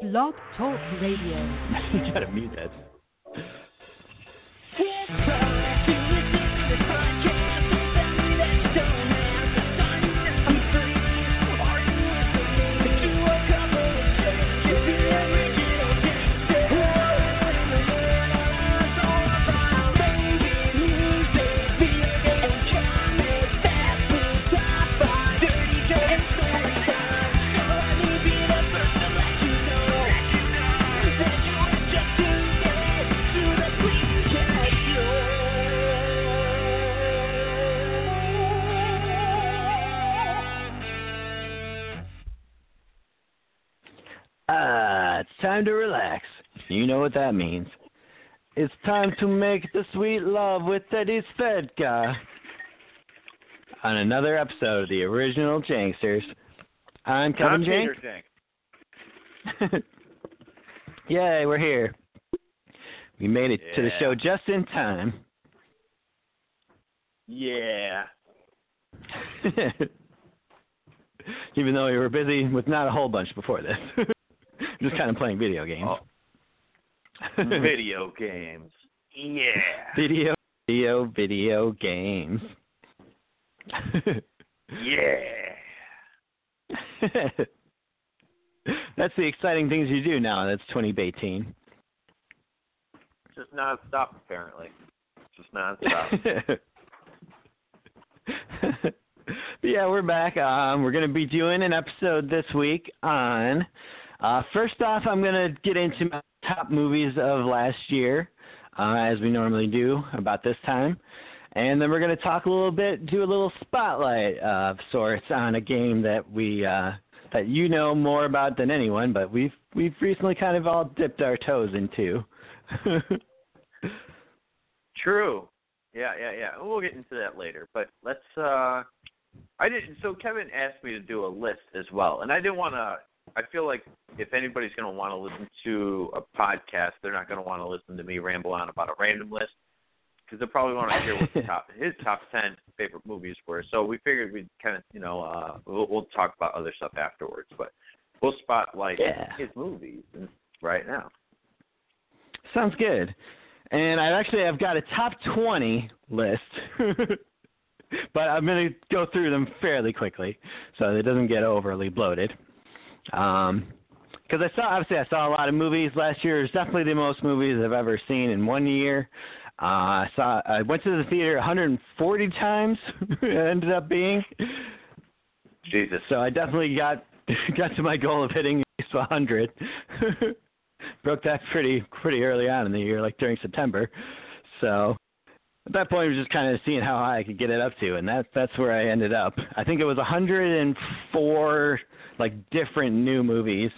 Blog Talk Radio. you gotta mute that. What that means. It's time to make the sweet love with Teddy Svedka. On another episode of the original Janksters. I'm Kevin Jank. Jank. Yay, we're here. We made it to the show just in time. Yeah. Even though we were busy with not a whole bunch before this. just kind of playing video games. Oh. Video games. Yeah. video, video, video games. Yeah. That's the exciting things you do now. That's 2018. Just nonstop, apparently. Just nonstop. yeah, we're back. Um, we're going to be doing an episode this week on. Uh, first off, I'm going to get into my top movies of last year, uh, as we normally do about this time. And then we're going to talk a little bit, do a little spotlight of sorts on a game that we uh, that you know more about than anyone, but we've we've recently kind of all dipped our toes into. True. Yeah, yeah, yeah. We'll get into that later. But let's uh I didn't so Kevin asked me to do a list as well. And I didn't wanna I feel like if anybody's gonna want to listen to a podcast, they're not gonna want to listen to me ramble on about a random list. Because they'll probably want to hear what the top his top ten favorite movies were. So we figured we'd kind of, you know, uh, we'll, we'll talk about other stuff afterwards. But we'll spotlight Yeah. his movies right now. Sounds good. And I actually I've got a top 20 list. but I'm going to go through them fairly quickly so it doesn't get overly bloated. Um because I saw obviously I saw a lot of movies last year. It's definitely the most movies I've ever seen in one year. Uh, I saw I went to the theater 140 times. it ended up being Jesus. so I definitely got got to my goal of hitting at least 100. Broke that pretty pretty early on in the year, like during September. So at that point, I was just kind of seeing how high I could get it up to, and that that's where I ended up. I think it was 104 like different new movies.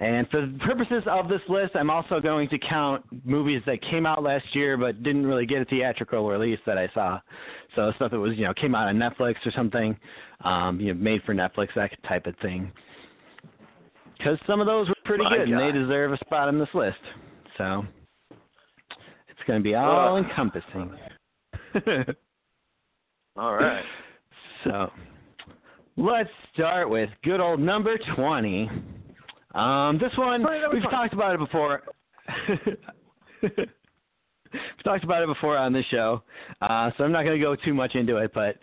And for the purposes of this list, I'm also going to count movies that came out last year but didn't really get a theatrical release that I saw. So stuff that was, you know, came out on Netflix or something, um, you know, made for Netflix, that type of thing. Because some of those were pretty My good, and they deserve a spot on this list. So it's going to be all encompassing. All right. So let's start with good old number 20. Um, this one, we've 20. talked about it before. we've talked about it before on this show, uh, so I'm not going to go too much into it, but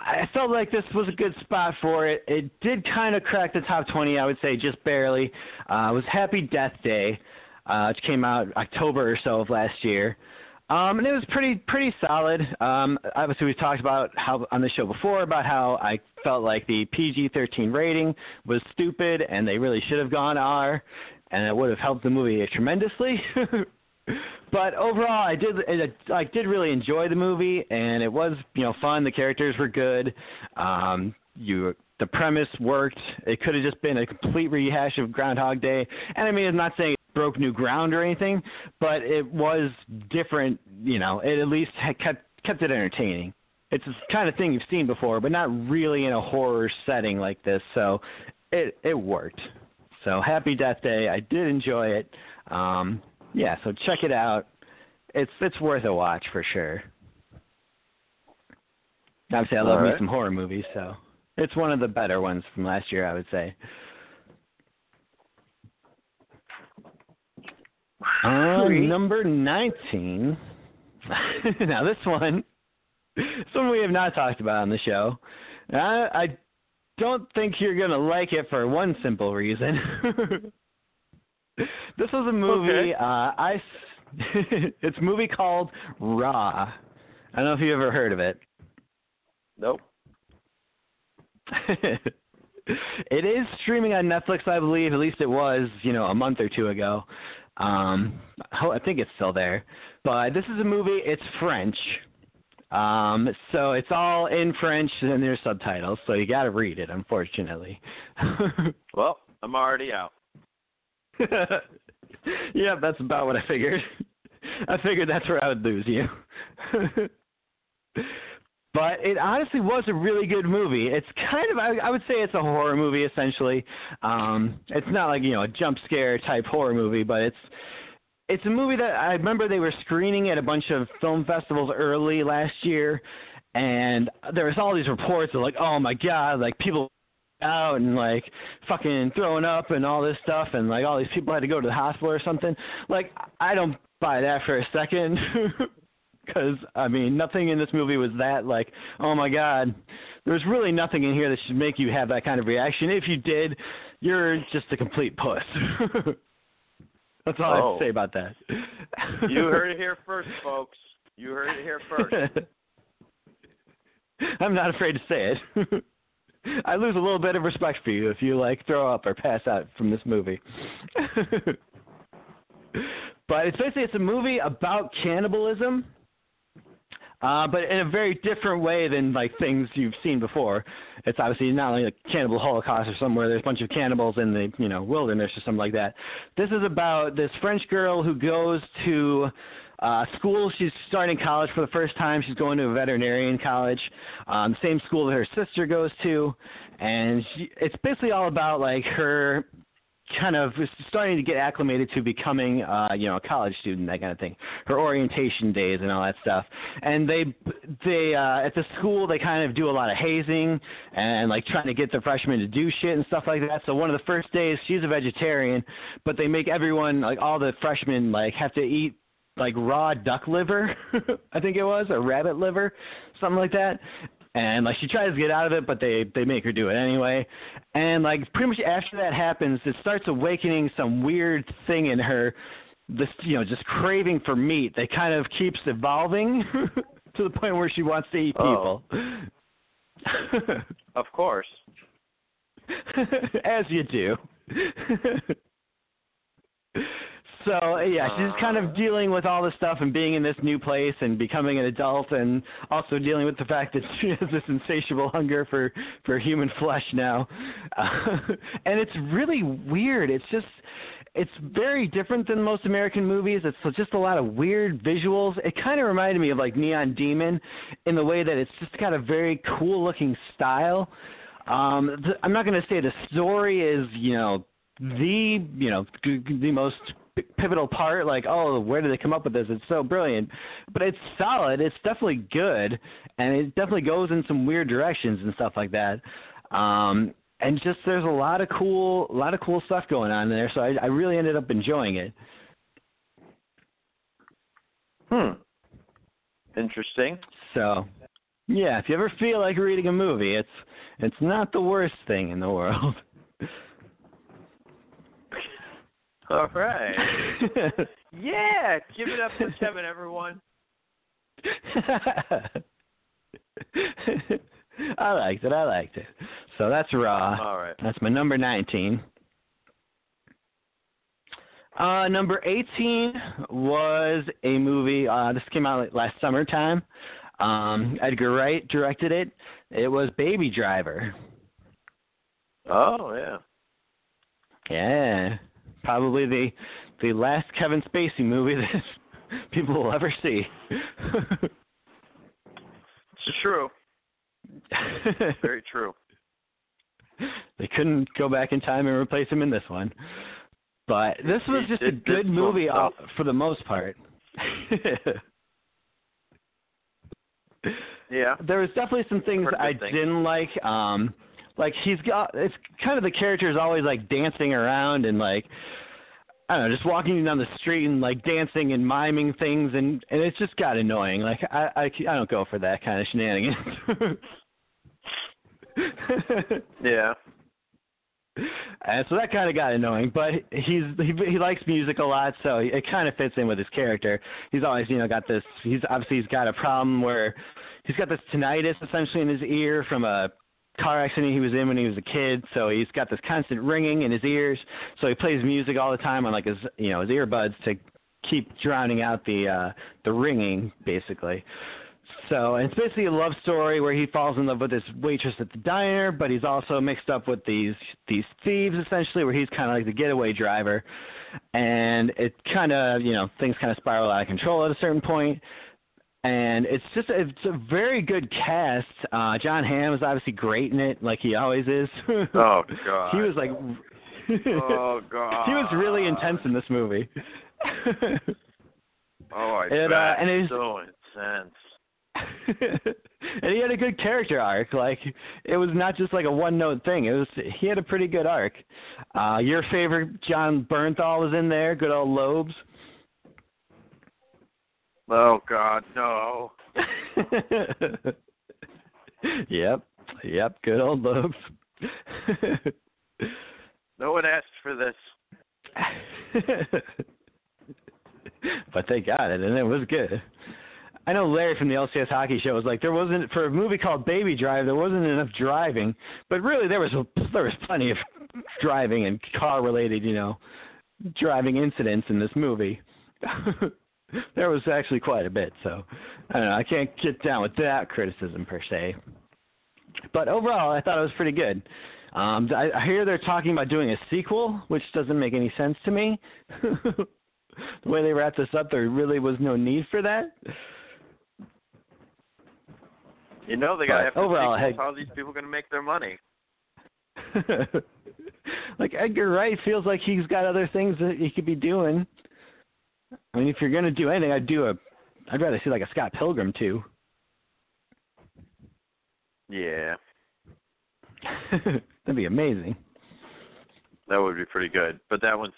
I felt like this was a good spot for it. It did kind of crack the top 20, I would say, just barely. Uh, it was Happy Death Day, uh, which came out October or so of last year. Um, and it was pretty pretty solid. Um, obviously, we talked about how on the show before about how I felt like the PG-13 rating was stupid, and they really should have gone R, and it would have helped the movie tremendously. but overall, I did I did really enjoy the movie, and it was you know fun. The characters were good. Um, you the premise worked. It could have just been a complete rehash of Groundhog Day. And I mean, I'm not saying broke new ground or anything, but it was different. You know, it at least had kept kept it entertaining. It's the kind of thing you've seen before, but not really in a horror setting like this. So it it worked. So happy Death Day. I did enjoy it. Um, yeah, so check it out. It's it's worth a watch for sure. Obviously, I love All me some horror movies, so it's one of the better ones from last year, I would say. Uh, number 19. now, this one, this one we have not talked about on the show. I, I don't think you're going to like it for one simple reason. this was a movie, Okay. uh, I, it's a movie called Raw. I don't know if you ever heard of it. Nope. it is streaming on Netflix, I believe. At least it was, you know, a month or two ago. Um, I think it's still there. But this is a movie. It's French. Um, so it's all in French and there's subtitles. So you got to read it, unfortunately. Well, I'm already out. yeah, that's about what I figured. I figured that's where I would lose you. But it honestly was a really good movie. It's kind of I, I would say it's a horror movie essentially. Um, it's not like you know a jump scare type horror movie, but it's it's a movie that I remember they were screening at a bunch of film festivals early last year, and there was all these reports of like, oh my god, like people out and like fucking throwing up and all this stuff and like all these people had to go to the hospital or something. Like I don't buy that for a second. Because I mean, nothing in this movie was that like, oh my god. There's really nothing in here that should make you have that kind of reaction. If you did, you're just a complete puss. That's all I have Oh. to say about that. You heard it here first, folks. You heard it here first. I'm not afraid to say it. I lose a little bit of respect for you if you like throw up or pass out from this movie. but it's basically it's a movie about cannibalism, uh, but in a very different way than like things you've seen before. It's obviously not like a cannibal holocaust or somewhere there's a bunch of cannibals in the you know wilderness or something like that. This is about this French girl who goes to uh, school. She's starting college for the first time. She's going to a veterinarian college, um, same school that her sister goes to, and she, it's basically all about like her kind of starting to get acclimated to becoming uh you know a college student that kind of thing. Her orientation days and all that stuff. And they they uh at the school they kind of do a lot of hazing and like trying to get the freshmen to do shit and stuff like that. So one of the first days she's a vegetarian but they make everyone like all the freshmen like have to eat like raw duck liver i think it was or rabbit liver something like that and like she tries to get out of it but they they make her do it anyway and like pretty much after that happens it starts awakening some weird thing in her this you know just craving for meat that kind of keeps evolving to the point where she wants to eat Oh. people Of course. as you do so yeah she's kind of dealing with all this stuff and being in this new place and becoming an adult and also dealing with the fact that she has this insatiable hunger for for human flesh now uh, and it's really weird it's just it's very different than most American movies. It's just a lot of weird visuals. It kind of reminded me of like Neon Demon in the way that it's just got a very cool looking style. Um, th- I'm not going to say the story is, you know, the, you know, the most pivotal part. Like, oh, where did they come up with this? It's so brilliant, but it's solid. It's definitely good, and it definitely goes in some weird directions and stuff like that. Um, and just there's a lot of cool, a lot of cool stuff going on there. So I, I really ended up enjoying it. Hmm. Interesting. So, yeah, if you ever feel like reading a movie, it's it's not the worst thing in the world. All right. Yeah, give it up for Kevin, everyone. I liked it. I liked it. So that's Raw. All right. That's my number 19. Uh, number 18 was a movie. Uh, this came out last summertime. Um, Edgar Wright directed it. It was Baby Driver. Oh yeah. Yeah, probably the the last Kevin Spacey movie that people will ever see. It's true. Very true. they couldn't go back in time and replace him in this one. But this was just a good movie for the most part. Yeah. there was definitely some things I didn't like. Um like he's got it's kind of the character is always like dancing around and like I don't know, just walking down the street and like dancing and miming things, and and it's just got annoying. Like I I, I don't go for that kind of shenanigans. Yeah. And so that kind of got annoying, but he's he he likes music a lot, so it kind of fits in with his character. He's always you know got this. He's obviously he's got a problem where he's got this tinnitus essentially in his ear from a car accident he was in when he was a kid. So he's got this constant ringing in his ears. So he plays music all the time on like his you know his earbuds to keep drowning out the uh the ringing basically. So it's basically a love story where he falls in love with this waitress at the diner, but he's also mixed up with these these thieves essentially, where he's kind of like the getaway driver, and it kind of you know things kind of spiral out of control at a certain point. And it's just it's a very good cast. Uh Jon Hamm is obviously great in it, like he always is. Oh God. he was like Oh God. he was really intense in this movie. Oh, I And, uh, and it was- so intense. and he had a good character arc. Like it was not just like a one note thing. It was he had a pretty good arc. Uh your favorite Jon Bernthal was in there, good old Lobes. Oh God, no. yep. Yep, good old Lobes. No one asked for this. but they got it and it was good. I know Larry from the LCS hockey show was like there wasn't for a movie called Baby Drive there wasn't enough driving, but really there was a, there was plenty of driving and car related, you know, driving incidents in this movie. there was actually quite a bit, so I don't know, I can't get down with that criticism per se. But overall, I thought it was pretty good. Um, I, I hear they're talking about doing a sequel, which doesn't make any sense to me. the way they wrapped this up, there really was no need for that. You know they gotta But have to overall, sequels. How are these people gonna make their money? like Edgar Wright feels like he's got other things that he could be doing. I mean, if you're gonna do anything, I'd do a. I'd rather see like a Scott Pilgrim too. Yeah, That'd be amazing. that would be pretty good. But that one's,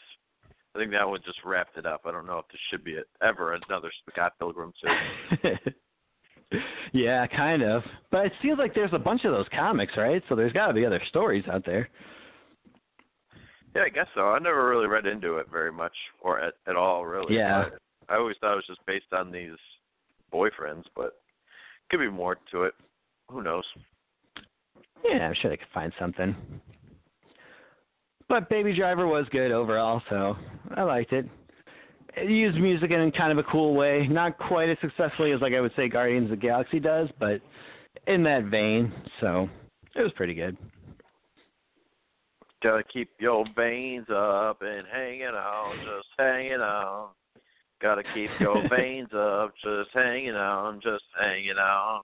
I think that one just wrapped it up. I don't know if there should be ever another Scott Pilgrim suit. yeah, kind of. But it seems like there's a bunch of those comics, right? So there's got to be other stories out there. Yeah, I guess so. I never really read into it very much, or at, at all, really. Yeah. I, I always thought it was just based on these boyfriends, but could be more to it. Who knows? Yeah, I'm sure they could find something. But Baby Driver was good overall, so I liked it. It used music in kind of a cool way, not quite as successfully as like I would say Guardians of the Galaxy does, but in that vein. So it was pretty good. Gotta keep your veins up and hanging on, just hanging on. Gotta keep your veins up, just hanging on, just hanging on.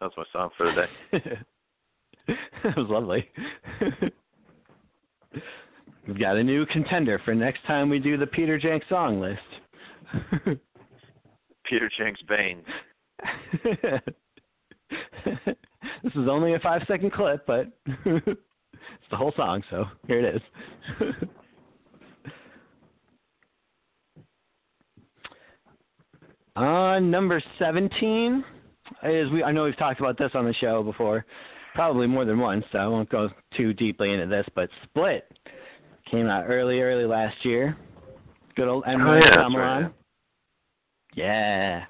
That's my song for the day. that was lovely. We've got a new contender for next time we do the Peter Jank song list. Peter Jenks veins. this is only a five second clip, but it's the whole song, so here it is. On uh, number 17 is we I know we've talked about this on the show before, probably more than once, so I won't go too deeply into this, but Split came out early early last year. Good old M. Oh, yeah, Shyamalan. right, Yeah,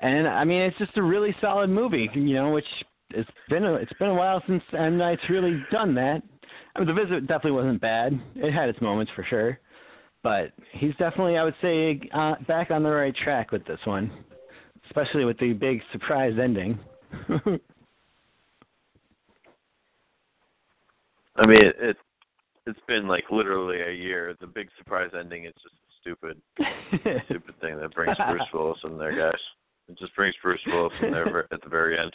and I mean it's just a really solid movie, you know, which it's been a, it's been a while since M Night's really done that. I mean, the visit definitely wasn't bad. It had its moments for sure, but he's definitely, I would say, uh, back on the right track with this one, especially with the big surprise ending. I mean, it, it it's been like literally a year. The big surprise ending is just a stupid, stupid thing that brings Bruce Willis in there, guys. It just brings Bruce Willis in there at the very end.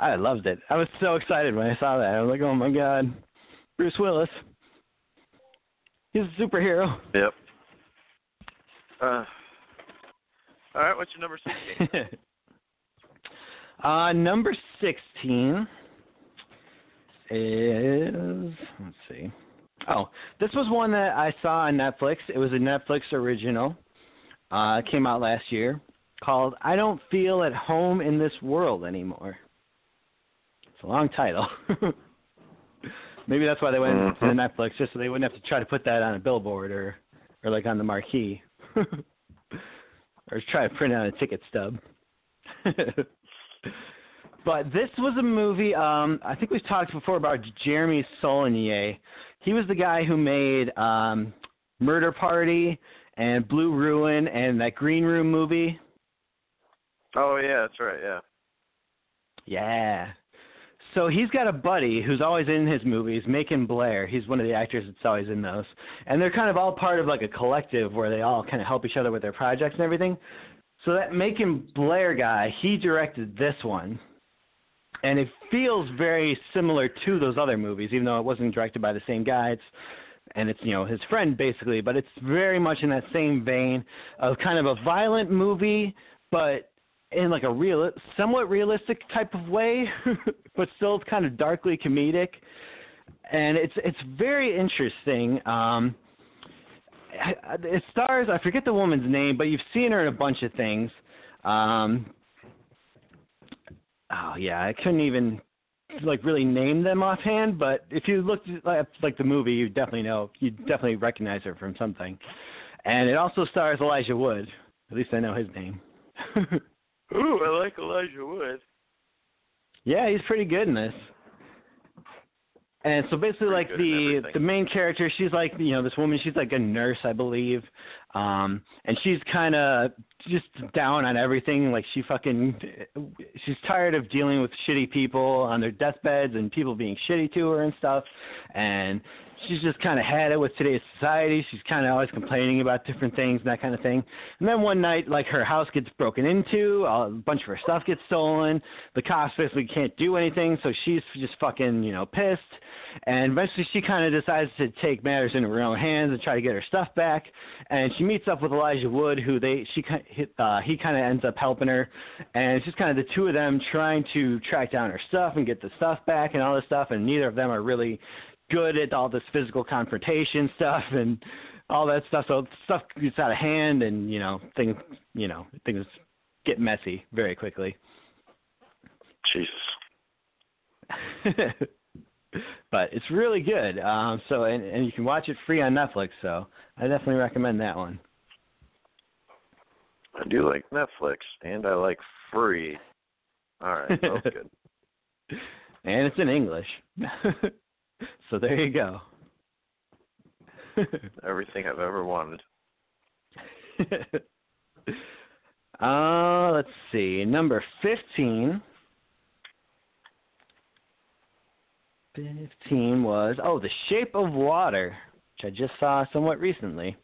I loved it. I was so excited when I saw that. I was like, oh my god, Bruce Willis. He's a superhero. Yep. Uh, all right, what's your number sixteen? uh, number 16 is, let's see. Oh, this was one that I saw on Netflix. It was a Netflix original. Uh, it came out last year called I Don't Feel at Home in This World Anymore. A long title. Maybe that's why they went mm-hmm. to Netflix, just so they wouldn't have to try to put that on a billboard or, or like on the marquee. or try to print on a ticket stub. but this was a movie. Um, I think we've talked before about Jeremy Saulnier. He was the guy who made um, Murder Party and Blue Ruin and that Green Room movie. Oh yeah, that's right. Yeah. Yeah. So he's got a buddy who's always in his movies, Macon Blair. He's one of the actors that's always in those. And they're kind of all part of like a collective where they all kind of help each other with their projects and everything. So that Macon Blair guy, he directed this one. And it feels very similar to those other movies, even though it wasn't directed by the same guy. It's and it's you know his friend basically, but it's very much in that same vein of kind of a violent movie, but in like a real, somewhat realistic type of way, but still kind of darkly comedic. And it's it's very interesting. Um, it stars I forget the woman's name, but you've seen her in a bunch of things. Um, oh yeah, I couldn't even like really name them offhand, but if you looked at like the movie, you definitely know you definitely recognize her from something. And it also stars Elijah Wood. At least I know his name. Ooh, I like Elijah Wood. Yeah, he's pretty good in this. And so basically, Pretty like the the main character, she's like you know this woman. She's like a nurse, I believe, um, and she's kind of just down on everything. Like she fucking, she's tired of dealing with shitty people on their deathbeds and people being shitty to her and stuff. And she's just kind of had it with today's society. She's kind of always complaining about different things and that kind of thing. And then one night, like her house gets broken into, a bunch of her stuff gets stolen. The cops basically can't do anything, so she's just fucking, you know, pissed. And eventually, she kind of decides to take matters into her own hands and try to get her stuff back. And she meets up with Elijah Wood, who they she uh, he kind of ends up helping her. And it's just kind of the two of them trying to track down her stuff and get the stuff back and all this stuff. And neither of them are really good at all this physical confrontation stuff and all that stuff. So stuff gets out of hand, and you know things, you know things get messy very quickly. Jesus. but it's really good. Um, so and, and you can watch it free on Netflix. So I definitely recommend that one. I do like Netflix, and I like free. All right, that's good. and it's in English. So there you go. Everything I've ever wanted. uh, let's see. Number 15. 15 was, oh, The Shape of Water, which I just saw somewhat recently.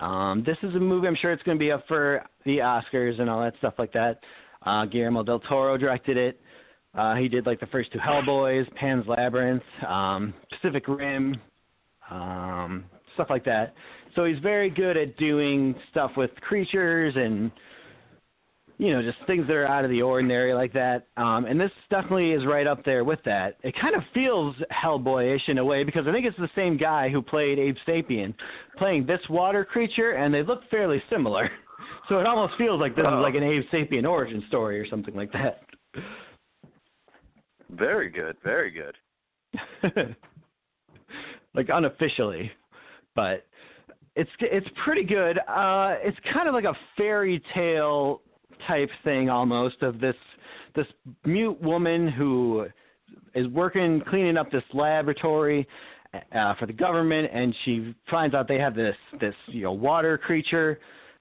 Um, this is a movie I'm sure it's going to be up for the Oscars and all that stuff like that. Uh, Guillermo del Toro directed it. Uh, he did like the first two Hellboys, Pan's Labyrinth, um, Pacific Rim, um, stuff like that. So he's very good at doing stuff with creatures and you know just things that are out of the ordinary like that. Um, and this definitely is right up there with that. It kind of feels Hellboyish in a way because I think it's the same guy who played Abe Sapien playing this water creature, and they look fairly similar. So it almost feels like this is like an Abe Sapien origin story or something like that. Very good, very good. like unofficially, but it's it's pretty good. Uh, it's kind of like a fairy tale type thing almost of this this mute woman who is working cleaning up this laboratory uh, for the government, and she finds out they have this this you know water creature,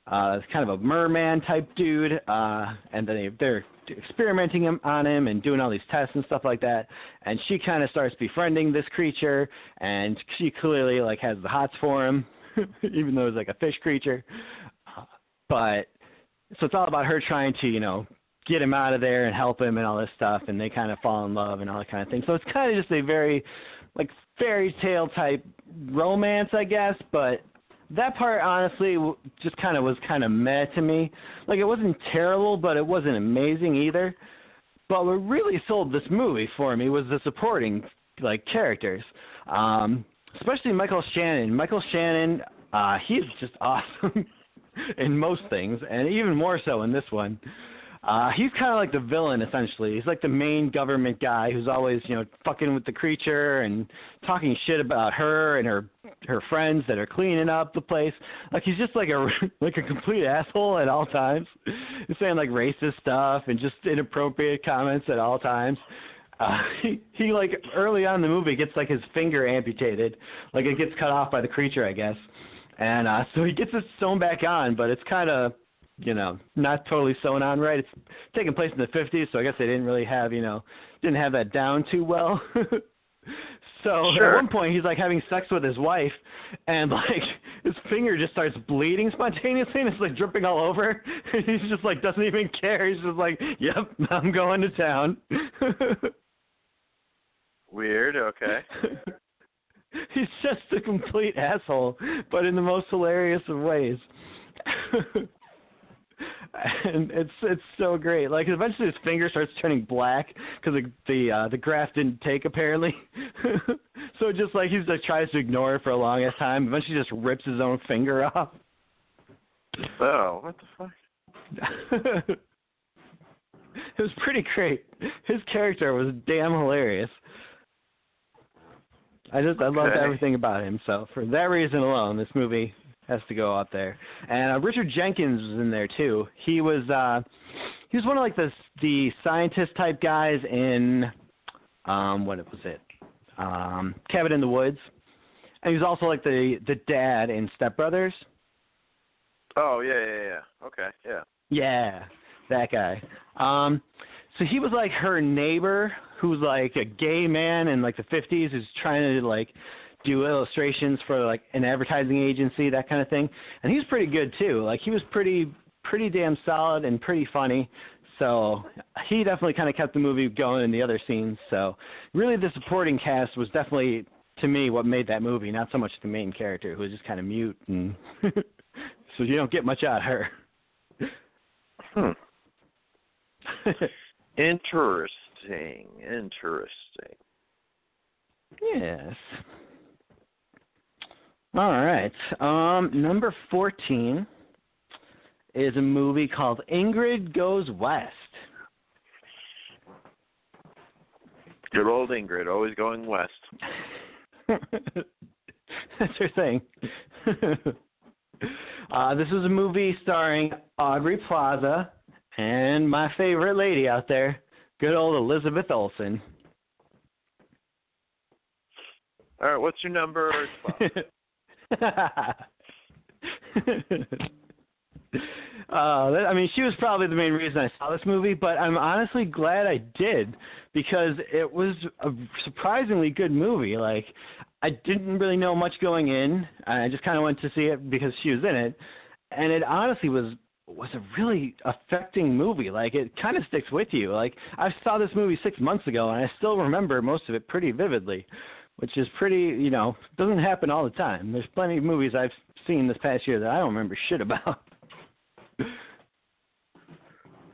uh, kind of a merman type dude, uh, and then they they're experimenting him on him and doing all these tests and stuff like that. And she kind of starts befriending this creature, and she clearly like has the hots for him, even though it's like a fish creature. But so it's all about her trying to you know get him out of there and help him and all this stuff, and they kind of fall in love and all that kind of thing. So it's kind of just a very like fairy tale type romance, I guess, but that part honestly just kind of was kind of meh to me. Like it wasn't terrible, but it wasn't amazing either. But what really sold this movie for me was the supporting like characters. Um, especially Michael Shannon. Michael Shannon, uh, he's just awesome in most things, and even more so in this one. Uh, he's kind of like the villain essentially. He's like the main government guy who's always, you know, fucking with the creature and talking shit about her and her her friends that are cleaning up the place. Like he's just like a like a complete asshole at all times. He's saying like racist stuff and just inappropriate comments at all times. Uh, he he like early on in the movie gets like his finger amputated, like it gets cut off by the creature, I guess. And uh so he gets it sewn back on, but it's kind of you know, not totally sewn on right. It's taking place in the 50s, so I guess they didn't really have, you know, didn't have that down too well. so Sure. at one point he's like having sex with his wife and like his finger just starts bleeding spontaneously and it's like dripping all over. And he's just like doesn't even care. He's just like, "Yep, I'm going to town." Weird. Okay. he's just a complete asshole, but in the most hilarious of ways. and it's it's so great. Like eventually his finger starts turning black because the the uh, the graft didn't take apparently. so just like he's like tries to ignore it for a long ass time. Eventually just rips his own finger off. Oh, what the fuck? it was pretty great. His character was damn hilarious. I just I loved Okay. everything about him. So for that reason alone, this movie has to go out there. And uh, Richard Jenkins was in there too. He was uh he was one of like the the scientist type guys in um what was it? Um Cabin in the Woods. And he was also like the the dad in Step Brothers. Oh yeah, yeah, yeah. Okay, yeah. Yeah, that guy. Um, so he was like her neighbor, who's like a gay man in like the fifties, who's trying to like do illustrations for like an advertising agency, that kind of thing. And he's pretty good too. Like he was pretty, pretty damn solid and pretty funny. So he definitely kind of kept the movie going in the other scenes. So really, the supporting cast was definitely to me what made that movie, not so much the main character who was just kind of mute and so you don't get much out of her. Hmm. Interesting. Interesting. Yes. All right. Um, number 14 is a movie called Ingrid Goes West. Good old Ingrid, always going west. That's her thing. uh, this is a movie starring Aubrey Plaza and my favorite lady out there, good old Elizabeth Olsen. All right, what's your number? 12? uh, I mean, she was probably the main reason I saw this movie, but I'm honestly glad I did because it was a surprisingly good movie. Like, I didn't really know much going in. I just kind of went to see it because she was in it, and it honestly was was a really affecting movie. Like, it kind of sticks with you. Like, I saw this movie six months ago, and I still remember most of it pretty vividly which is pretty, you know, doesn't happen all the time. There's plenty of movies I've seen this past year that I don't remember shit about.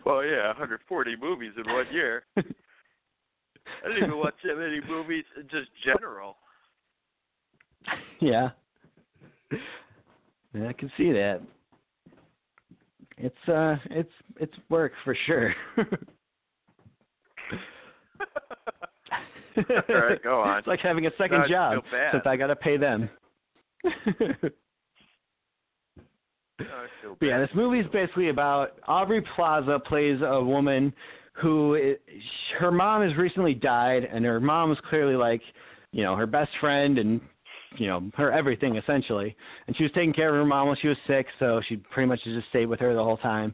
well, yeah, 140 movies in one year. I didn't even watch that many movies in just general. yeah. yeah. I can see that. It's uh it's it's work for sure. All right, go on. It's like having a second No, job since I gotta pay them. But yeah, this movie is basically about Aubrey Plaza plays a woman who her mom has recently died, and her mom was clearly like, you know, her best friend and you know her everything essentially. And she was taking care of her mom when she was sick, so she pretty much just stayed with her the whole time.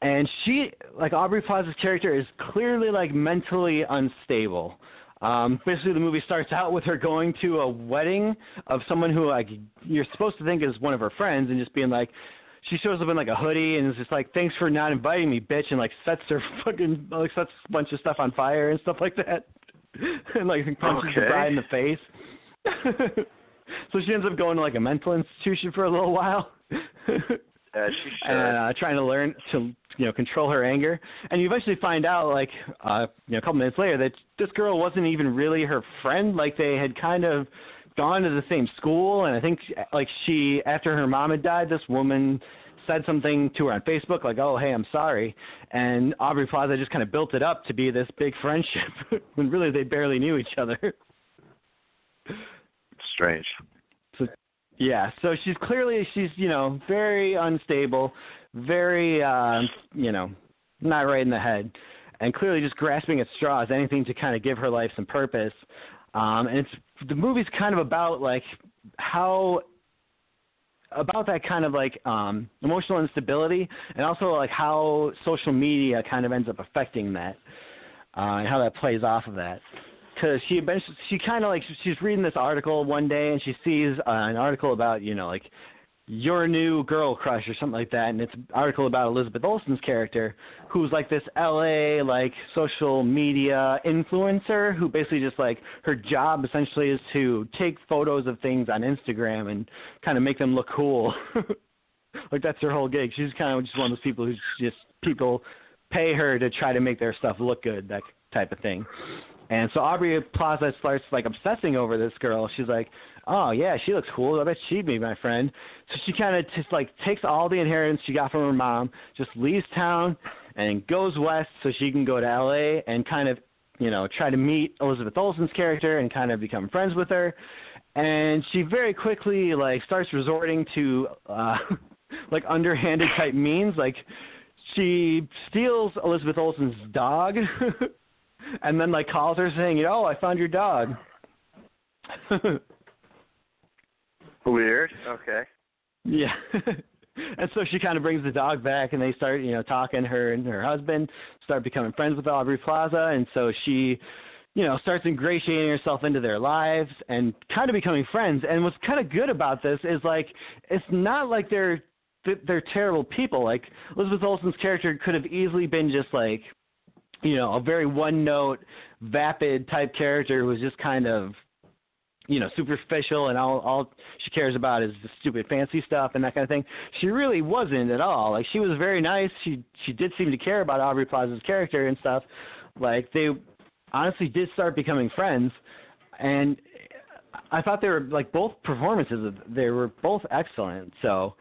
And she, like Aubrey Plaza's character, is clearly like mentally unstable. Um, basically, the movie starts out with her going to a wedding of someone who like you're supposed to think is one of her friends, and just being like, she shows up in like a hoodie and is just like, "Thanks for not inviting me, bitch," and like sets her fucking like sets a bunch of stuff on fire and stuff like that, and like punches the Okay. bride in the face. so she ends up going to like a mental institution for a little while. Uh, and uh, trying to learn to you know control her anger. And you eventually find out like uh, you know a couple minutes later that this girl wasn't even really her friend. Like they had kind of gone to the same school, and I think like she after her mom had died, this woman said something to her on Facebook like, "Oh, hey, I'm sorry," and Aubrey Plaza just kind of built it up to be this big friendship when really they barely knew each other. Strange. Yeah, so she's clearly she's you know very unstable, very uh, you know not right in the head, and clearly just grasping at straws, anything to kind of give her life some purpose. Um, and it's the movie's kind of about like how about that kind of like um emotional instability and also like how social media kind of ends up affecting that uh and how that plays off of that because she eventually she kind of like she's reading this article one day and she sees uh, an article about you know like your new girl crush or something like that and it's an article about Elizabeth Olsen's character who's like this LA like social media influencer who basically just like her job essentially is to take photos of things on Instagram and kind of make them look cool. Like that's her whole gig. She's kind of just one of those people who's just people pay her to try to make their stuff look good that type of thing and so Aubrey Plaza starts like obsessing over this girl. She's like, "Oh yeah, she looks cool. I bet she'd be my friend." So she kind of just like takes all the inheritance she got from her mom, just leaves town, and goes west so she can go to L.A. and kind of, you know, try to meet Elizabeth Olsen's character and kind of become friends with her. And she very quickly like starts resorting to uh, like underhanded type means, like she steals Elizabeth Olsen's dog. and then like calls her saying, "Oh, I found your dog." Weird. Okay. yeah. and so she kind of brings the dog back, and they start, you know, talking. Her and her husband start becoming friends with Aubrey Plaza, and so she, you know, starts ingratiating herself into their lives and kind of becoming friends. And what's kind of good about this is like it's not like they're they're terrible people. Like Elizabeth Olsen's character could have easily been just like you know, a very one note, vapid type character who was just kind of, you know, superficial and all all she cares about is the stupid fancy stuff and that kind of thing. She really wasn't at all. Like she was very nice. She she did seem to care about Aubrey Plaza's character and stuff. Like they honestly did start becoming friends and I thought they were like both performances they were both excellent. So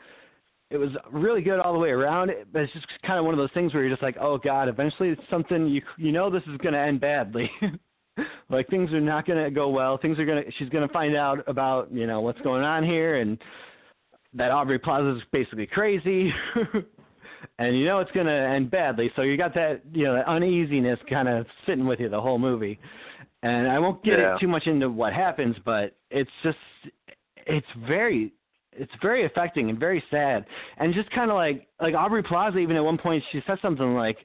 it was really good all the way around. But it's just kind of one of those things where you're just like, oh god, eventually it's something you you know this is going to end badly. like things are not going to go well. Things are going to she's going to find out about you know what's going on here and that Aubrey Plaza is basically crazy. and you know it's going to end badly. So you got that you know that uneasiness kind of sitting with you the whole movie. And I won't get yeah. it too much into what happens, but it's just it's very it's very affecting and very sad. And just kind of like like aubrey plaza even at one point she says something like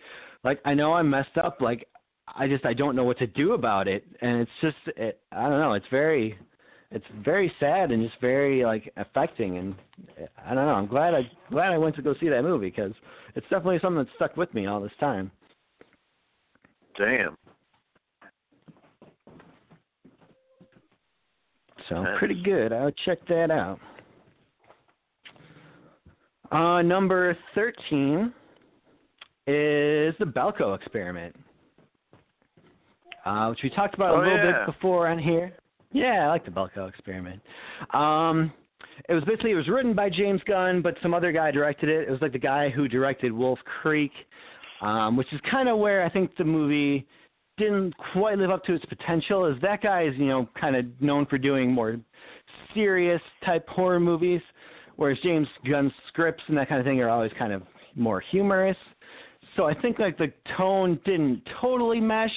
like i know i'm messed up like i just i don't know what to do about it. And it's just it, i don't know it's very it's very sad and just very like affecting. And i don't know i'm glad i glad i went to go see that movie because it's definitely something that stuck with me all this time. Damn. so pretty good. I'll check that out uh, number 13 is the Belko experiment, uh, which we talked about Oh, a little yeah. bit before on here. Yeah, I like the Belko experiment. Um, it was basically it was written by James Gunn, but some other guy directed it. It was like the guy who directed Wolf Creek, um, which is kind of where I think the movie didn't quite live up to its potential. Is that guy is you know kind of known for doing more serious type horror movies whereas James Gunn's scripts and that kind of thing are always kind of more humorous. So I think like the tone didn't totally mesh.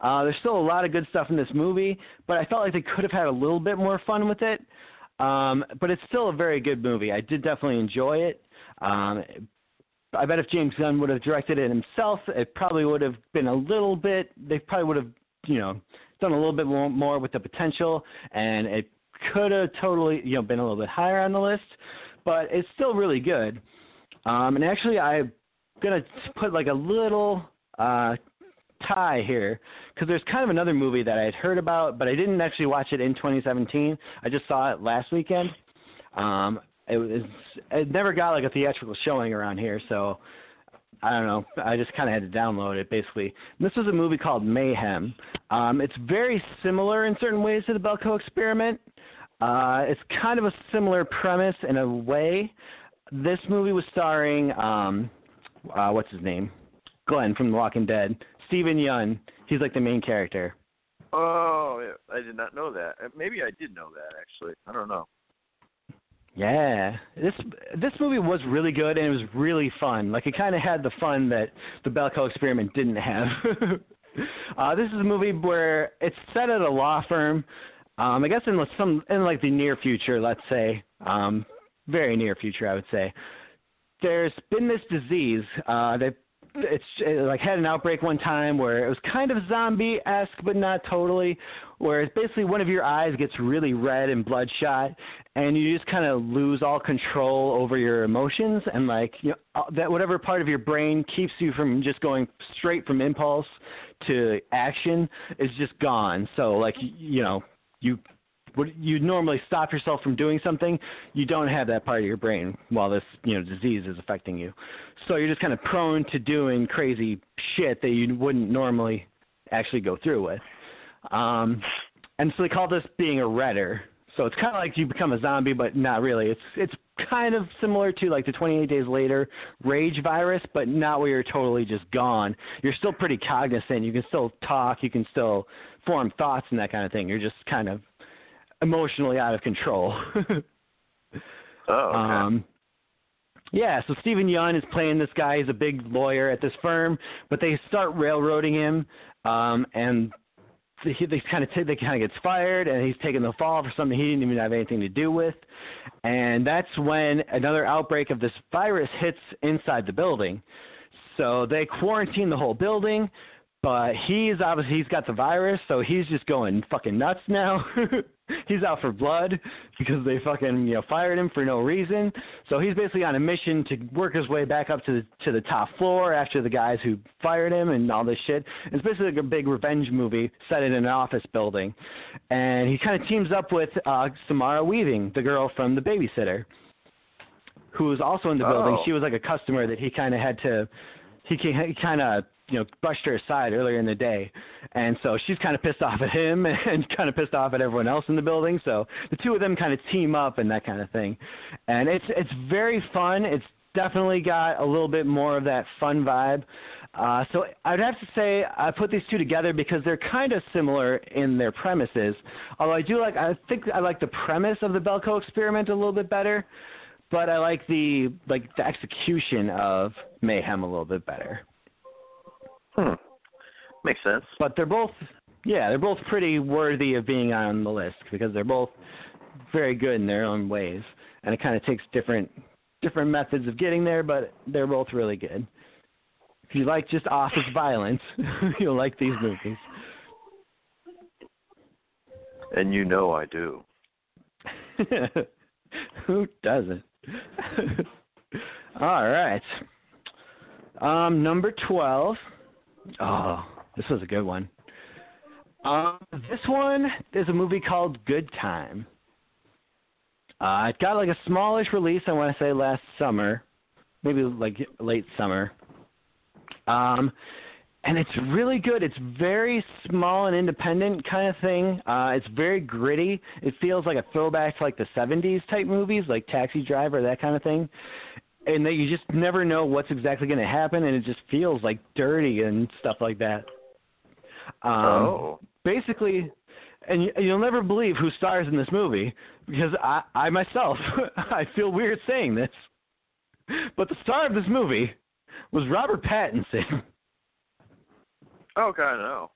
Uh, there's still a lot of good stuff in this movie, but I felt like they could have had a little bit more fun with it. Um, but it's still a very good movie. I did definitely enjoy it. Um, I bet if James Gunn would have directed it himself, it probably would have been a little bit. They probably would have, you know, done a little bit more, with the potential, and it could have totally, you know, been a little bit higher on the list but it's still really good. Um, and actually, I'm gonna put like a little uh, tie here because there's kind of another movie that I had heard about, but I didn't actually watch it in 2017. I just saw it last weekend. Um, it was it never got like a theatrical showing around here, so I don't know. I just kind of had to download it basically. And this was a movie called Mayhem. Um, it's very similar in certain ways to the Belko Experiment. Uh, it's kind of a similar premise in a way. This movie was starring um, uh, what's his name, Glenn from The Walking Dead, Steven Yeun. He's like the main character. Oh, I did not know that. Uh, Maybe I did know that actually. I don't know. Yeah, this this movie was really good and it was really fun. Like it kind of had the fun that the Belko Experiment didn't have. uh, this is a movie where it's set at a law firm. Um, I guess in some in like the near future, let's say, um, very near future, I would say. There's been this disease uh, that it's it, like had an outbreak one time where it was kind of zombie esque, but not totally. Where it's basically one of your eyes gets really red and bloodshot, and you just kind of lose all control over your emotions, and like you know, uh, that whatever part of your brain keeps you from just going straight from impulse to action is just gone. So like you know you would you normally stop yourself from doing something, you don't have that part of your brain while this you know disease is affecting you. So you're just kind of prone to doing crazy shit that you wouldn't normally actually go through with. Um, and so they call this being a redder. So it's kind of like you become a zombie, but not really. It's it's kind of similar to like the 28 days later rage virus, but not where you're totally just gone. You're still pretty cognizant. You can still talk. You can still form thoughts and that kind of thing. You're just kind of emotionally out of control. Oh, okay. Um, yeah, so Steven Yeun is playing this guy. He's a big lawyer at this firm, but they start railroading him, um, and he, they kind of t- they kind of gets fired, and he's taking the fall for something he didn't even have anything to do with, and that's when another outbreak of this virus hits inside the building. So they quarantine the whole building, but he's obviously he's got the virus, so he's just going fucking nuts now. he's out for blood because they fucking you know fired him for no reason. So he's basically on a mission to work his way back up to the to the top floor after the guys who fired him and all this shit. It's basically like a big revenge movie set in an office building, and he kind of teams up with uh, Samara Weaving, the girl from The Babysitter, who was also in the building. Oh. She was like a customer that he kind of had to he, he kind of you know brushed her aside earlier in the day, and so she's kind of pissed off at him and kind of pissed off at everyone else in the building. So the two of them kind of team up and that kind of thing, and it's it's very fun. It's definitely got a little bit more of that fun vibe. Uh, so I'd have to say I put these two together because they're kind of similar in their premises. Although I do like, I think I like the premise of the Belko experiment a little bit better, but I like the like the execution of Mayhem a little bit better. Hmm. Makes sense. But they're both, yeah, they're both pretty worthy of being on the list because they're both very good in their own ways, and it kind of takes different different methods of getting there, but they're both really good. If you like just office violence, you'll like these movies. And you know I do. Who doesn't? All right. Um, number twelve. Oh, this was a good one. Um, this one is a movie called Good Time. Uh, it got like a smallish release. I want to say last summer, maybe like late summer. Um, and it's really good. It's very small and independent kind of thing. Uh, it's very gritty. It feels like a throwback to like the '70s type movies, like Taxi Driver, that kind of thing. And that you just never know what's exactly going to happen, and it just feels like dirty and stuff like that. Um, oh. Basically, and you, you'll never believe who stars in this movie because I, I myself, I feel weird saying this, but the star of this movie was Robert Pattinson. Oh God,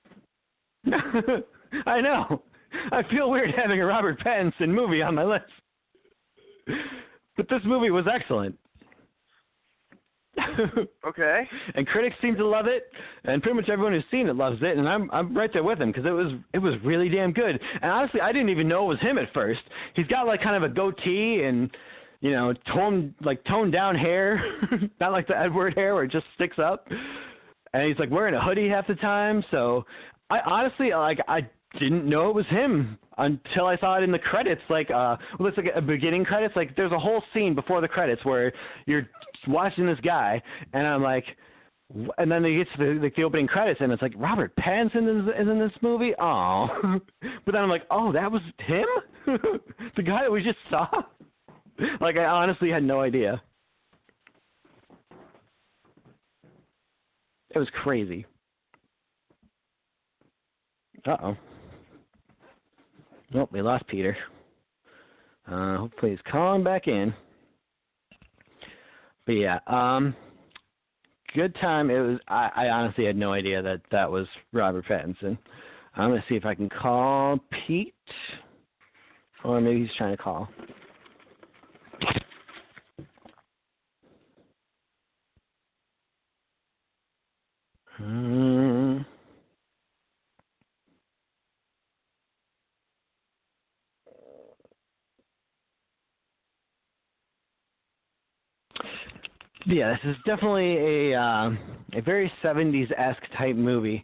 no. I know. I feel weird having a Robert Pattinson movie on my list. But this movie was excellent. Okay. and critics seem to love it, and pretty much everyone who's seen it loves it, and I'm I'm right there with him because it was it was really damn good. And honestly, I didn't even know it was him at first. He's got like kind of a goatee and you know toned like toned down hair, not like the Edward hair where it just sticks up. And he's like wearing a hoodie half the time. So I honestly like I didn't know it was him until I saw it in the credits. Like, uh, well, it's like a beginning credits. Like, there's a whole scene before the credits where you're watching this guy, and I'm like, and then they get to the, like the opening credits, and it's like Robert Pattinson is, is in this movie. Oh, but then I'm like, oh, that was him, the guy that we just saw. like, I honestly had no idea. It was crazy. Uh oh. Nope, we lost Peter. Uh, hopefully he's calling back in. But yeah, um, good time. It was. I, I honestly had no idea that that was Robert Pattinson. I'm gonna see if I can call Pete, or maybe he's trying to call. Hmm. Yeah, this is definitely a uh, a very 70s esque type movie,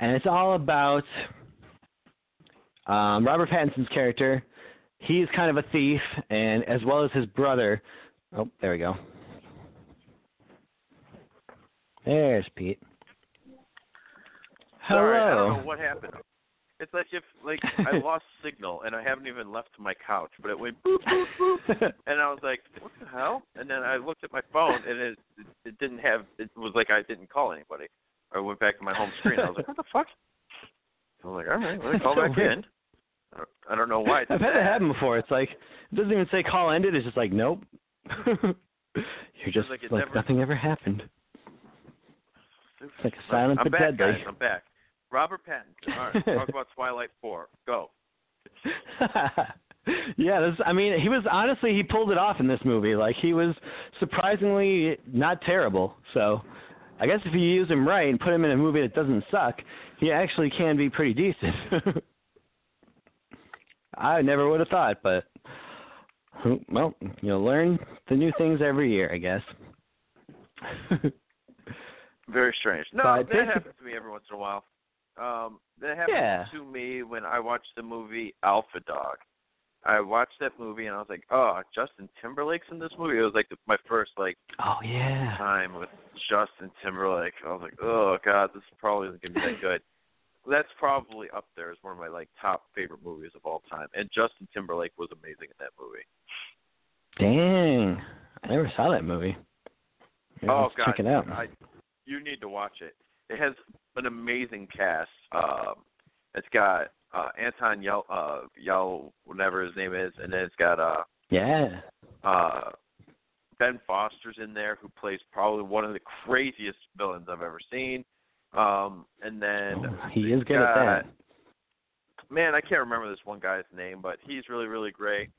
and it's all about um, Robert Pattinson's character. He's kind of a thief, and as well as his brother. Oh, there we go. There's Pete. Hello. Sorry, I don't know what happened. It's like if like I lost signal and I haven't even left my couch, but it went boop boop boop, and I was like, "What the hell?" And then I looked at my phone and it it, it didn't have. It was like I didn't call anybody. I went back to my home screen. I was like, "What the fuck?" I was like, "All right, let me call so back weird. in." I don't, I don't know why. It I've had that. happen before. It's like it doesn't even say call ended. It's just like nope. You're just like like, never- nothing ever happened. It's like a silent I'm but back, deadly. guys. I'm back. Robert Pattinson. All right, talk about Twilight Four. Go. yeah, this, I mean, he was honestly he pulled it off in this movie. Like he was surprisingly not terrible. So, I guess if you use him right and put him in a movie that doesn't suck, he actually can be pretty decent. I never would have thought, but well, you'll learn the new things every year, I guess. Very strange. No, But that happens to me every once in a while. Um, that happened Yeah. to me when I watched the movie Alpha Dog. I watched that movie and I was like, "Oh, Justin Timberlake's in this movie." It was like the, my first like oh yeah. time with Justin Timberlake. I was like, "Oh God, this probably isn't gonna be that good." That's probably up there as one of my like top favorite movies of all time. And Justin Timberlake was amazing in that movie. Dang, I never saw that movie. Maybe oh God, check it out. I, you need to watch it. It has an amazing cast. Um, it's got uh, Anton Yell, uh, Yell, whatever his name is, and then it's got uh, Yeah. uh, Ben Foster's in there, who plays probably one of the craziest villains I've ever seen. Um, and then Oh, he is good got- at that. man, I can't remember this one guy's name, but he's really, really great.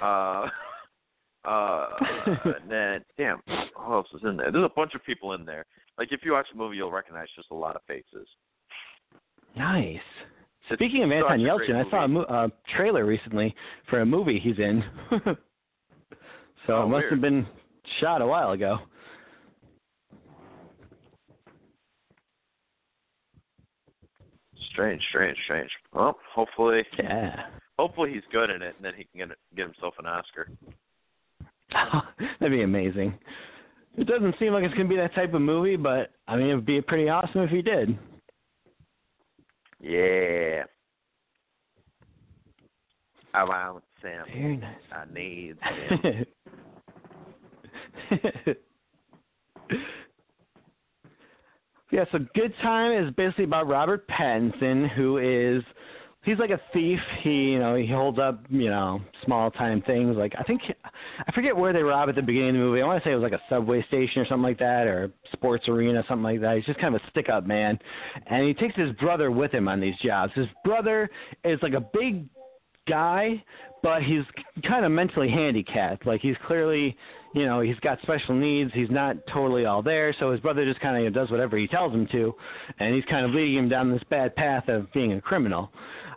Uh, uh, and then, damn, who else is in there? There's a bunch of people in there. Like, if you watch the movie, you'll recognize just a lot of faces. Nice. Speaking of Anton Yelchin, I saw a mo- uh, trailer recently for a movie he's in. so Oh, it must weird. have been shot a while ago. Strange, strange, strange. Well, hopefully, Yeah. hopefully he's good in it, and then he can get get himself an Oscar. That'd be amazing. It doesn't seem like it's going to be that type of movie, but I mean, it would be pretty awesome if he did. Yeah. I want Sam. Very nice. I need Sam. yeah, so Good Time is basically about Robert Pattinson, who is he's like a thief. He you know he holds up you know small time things like I think I forget where they rob at the beginning of the movie. I want to say it was like a subway station or something like that, or a sports arena, something like that. He's just kind of a stick up man, and he takes his brother with him on these jobs. His brother is like a big guy, but he's kind of mentally handicapped. Like he's clearly, you know, he's got special needs. He's not totally all there. So his brother just kind of does whatever he tells him to, and he's kind of leading him down this bad path of being a criminal.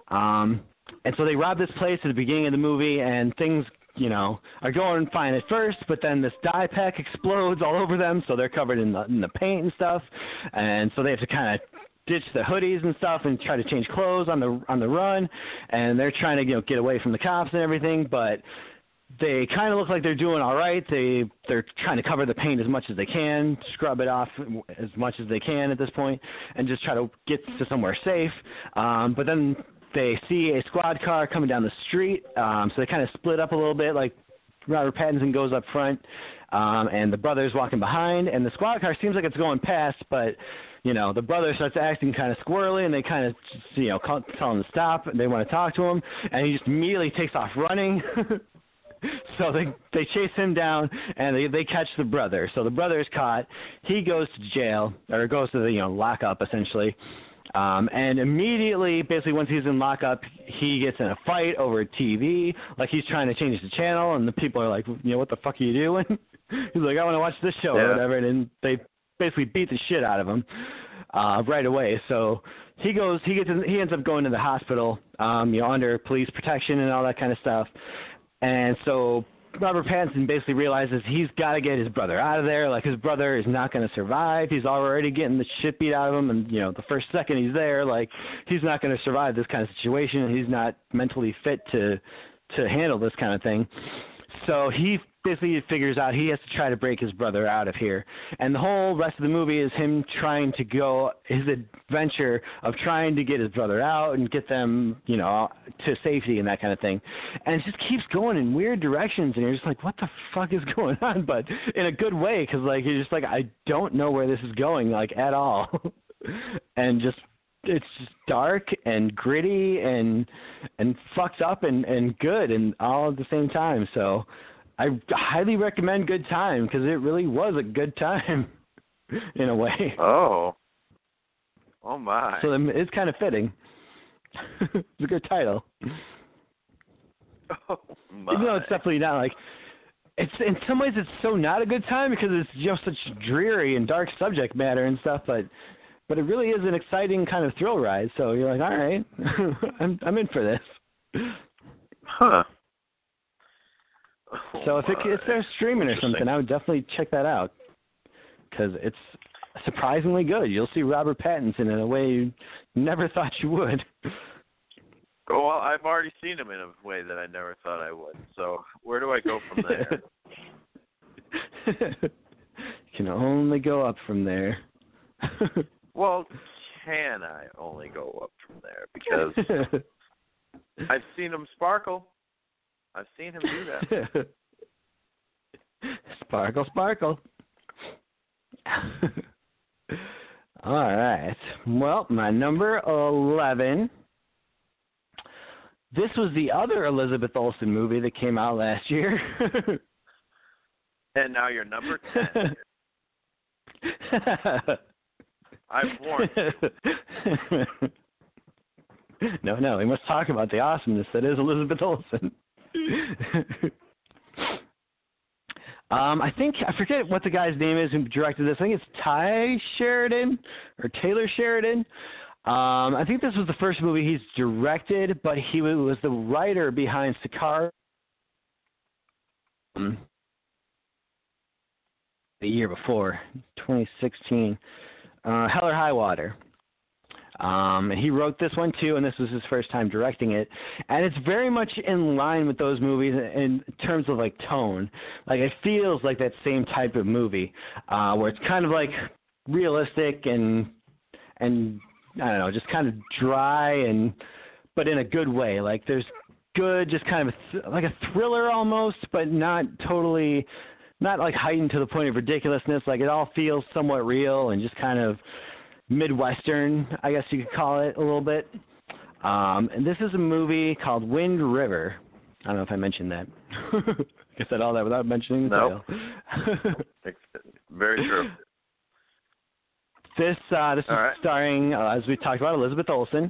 Um, and so they rob this place at the beginning of the movie, and things. You know, are going fine at first, but then this dye pack explodes all over them, so they're covered in the in the paint and stuff, and so they have to kind of ditch the hoodies and stuff and try to change clothes on the on the run, and they're trying to you know get away from the cops and everything, but they kind of look like they're doing all right. They they're trying to cover the paint as much as they can, scrub it off as much as they can at this point, and just try to get to somewhere safe. Um, but then they see a squad car coming down the street, um, so they kind of split up a little bit. Like Robert Pattinson goes up front, um, and the brother's walking behind, and the squad car seems like it's going past, but you know the brother starts acting kind of squirrely, and they kind of you know call, tell him to stop. And they want to talk to him, and he just immediately takes off running. so they they chase him down and they they catch the brother. So the brother is caught. He goes to jail or goes to the you know lockup essentially. Um, and immediately, basically, once he's in lockup, he gets in a fight over TV. Like he's trying to change the channel, and the people are like, you know, what the fuck are you doing? he's like, I want to watch this show yeah. or whatever. And they basically beat the shit out of him uh, right away. So he goes, he gets, in, he ends up going to the hospital, um, you know, under police protection and all that kind of stuff. And so Robert Pattinson basically realizes he's got to get his brother out of there. Like his brother is not going to survive. He's already getting the shit beat out of him, and you know the first second he's there, like he's not going to survive this kind of situation. He's not mentally fit to to handle this kind of thing. So he basically he figures out he has to try to break his brother out of here. And the whole rest of the movie is him trying to go his adventure of trying to get his brother out and get them, you know, to safety and that kind of thing. And it just keeps going in weird directions and you're just like what the fuck is going on but in a good way cuz like you're just like I don't know where this is going like at all. and just it's just dark and gritty and and fucked up and and good and all at the same time. So I highly recommend Good Time because it really was a good time in a way. Oh. Oh my. So um, it's kind of fitting. it's a good title. Oh my. Even though it's definitely not like it's in some ways it's so not a good time because it's just such dreary and dark subject matter and stuff, but but it really is an exciting kind of thrill ride. So you're like, all right, I'm I'm in for this. Huh. So if it, if they're streaming or something, I would definitely check that out because it's surprisingly good. You'll see Robert Pattinson in a way you never thought you would. Well, I've already seen him in a way that I never thought I would. So where do I go from there? you can only go up from there. well, can I only go up from there? Because I've seen him sparkle. I've seen him do that. Sparkle, sparkle. All right. Well, my number 11. This was the other Elizabeth Olsen movie that came out last year. and now you're number 10. I've warned you. no, no, we must talk about the awesomeness that is Elizabeth Olsen. um, I think I forget what the guy's name is who directed this. I think it's Ty Sheridan or Taylor Sheridan. Um, I think this was the first movie he's directed, but he was the writer behind Sicario. Um, the year before, 2016, uh, Hell or High Water. Um, and he wrote this one too, and this was his first time directing it. And it's very much in line with those movies in terms of like tone. Like it feels like that same type of movie, uh, where it's kind of like realistic and and I don't know, just kind of dry and but in a good way. Like there's good, just kind of th- like a thriller almost, but not totally, not like heightened to the point of ridiculousness. Like it all feels somewhat real and just kind of midwestern, I guess you could call it a little bit. Um, and this is a movie called Wind River. I don't know if I mentioned that. I said all that without mentioning the Nope. title. Very true. this uh, this is All right. starring, uh, as we talked about, Elizabeth Olsen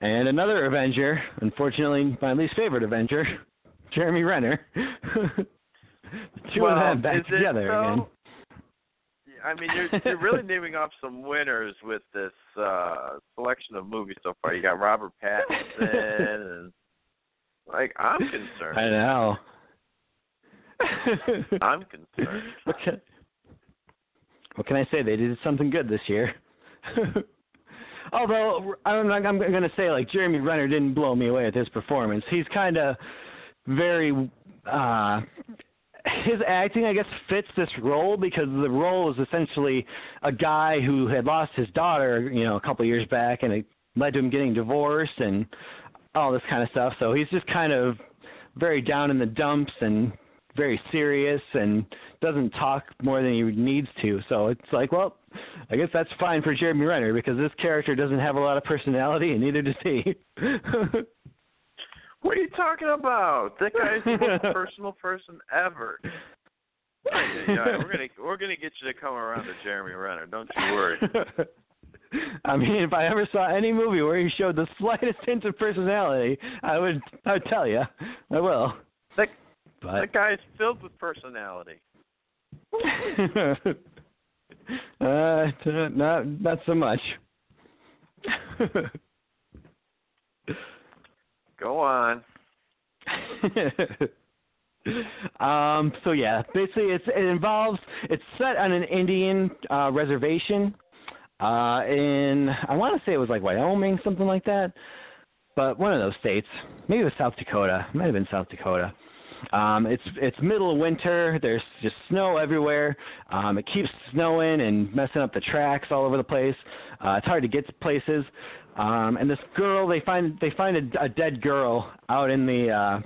and another Avenger. Unfortunately, my least favorite Avenger, Jeremy Renner. two well, of them back together though? again. I mean, you're you're really naming off some winners with this uh selection of movies so far. You got Robert Pattinson, and like I'm concerned. I know. I'm concerned. what, can, what can I say? They did something good this year. although I'm not, I'm going to say like Jeremy Renner didn't blow me away with his performance. He's kind of very uh his acting, I guess, fits this role because the role is essentially a guy who had lost his daughter, you know, a couple of years back, and it led to him getting divorced and all this kind of stuff. So he's just kind of very down in the dumps and very serious and doesn't talk more than he needs to. So it's like, well, I guess that's fine for Jeremy Renner because this character doesn't have a lot of personality, and neither does he. what are you talking about? That guy's the most personal person ever. we're gonna we're gonna get you to come around to Jeremy Renner. Don't you worry. I mean, if I ever saw any movie where he showed the slightest hint of personality, I would I would tell you. I will. That but that guy is filled with personality. uh, not not so much. Go on. um. So yeah, basically, it's it involves it's set on an Indian uh, reservation uh, in I want to say it was like Wyoming, something like that, but one of those states. Maybe it was South Dakota. It might have been South Dakota. Um, it's it's middle of winter. There's just snow everywhere. Um, it keeps snowing and messing up the tracks all over the place. Uh, it's hard to get to places. Um, and this girl, they find they find a, a dead girl out in the. Uh,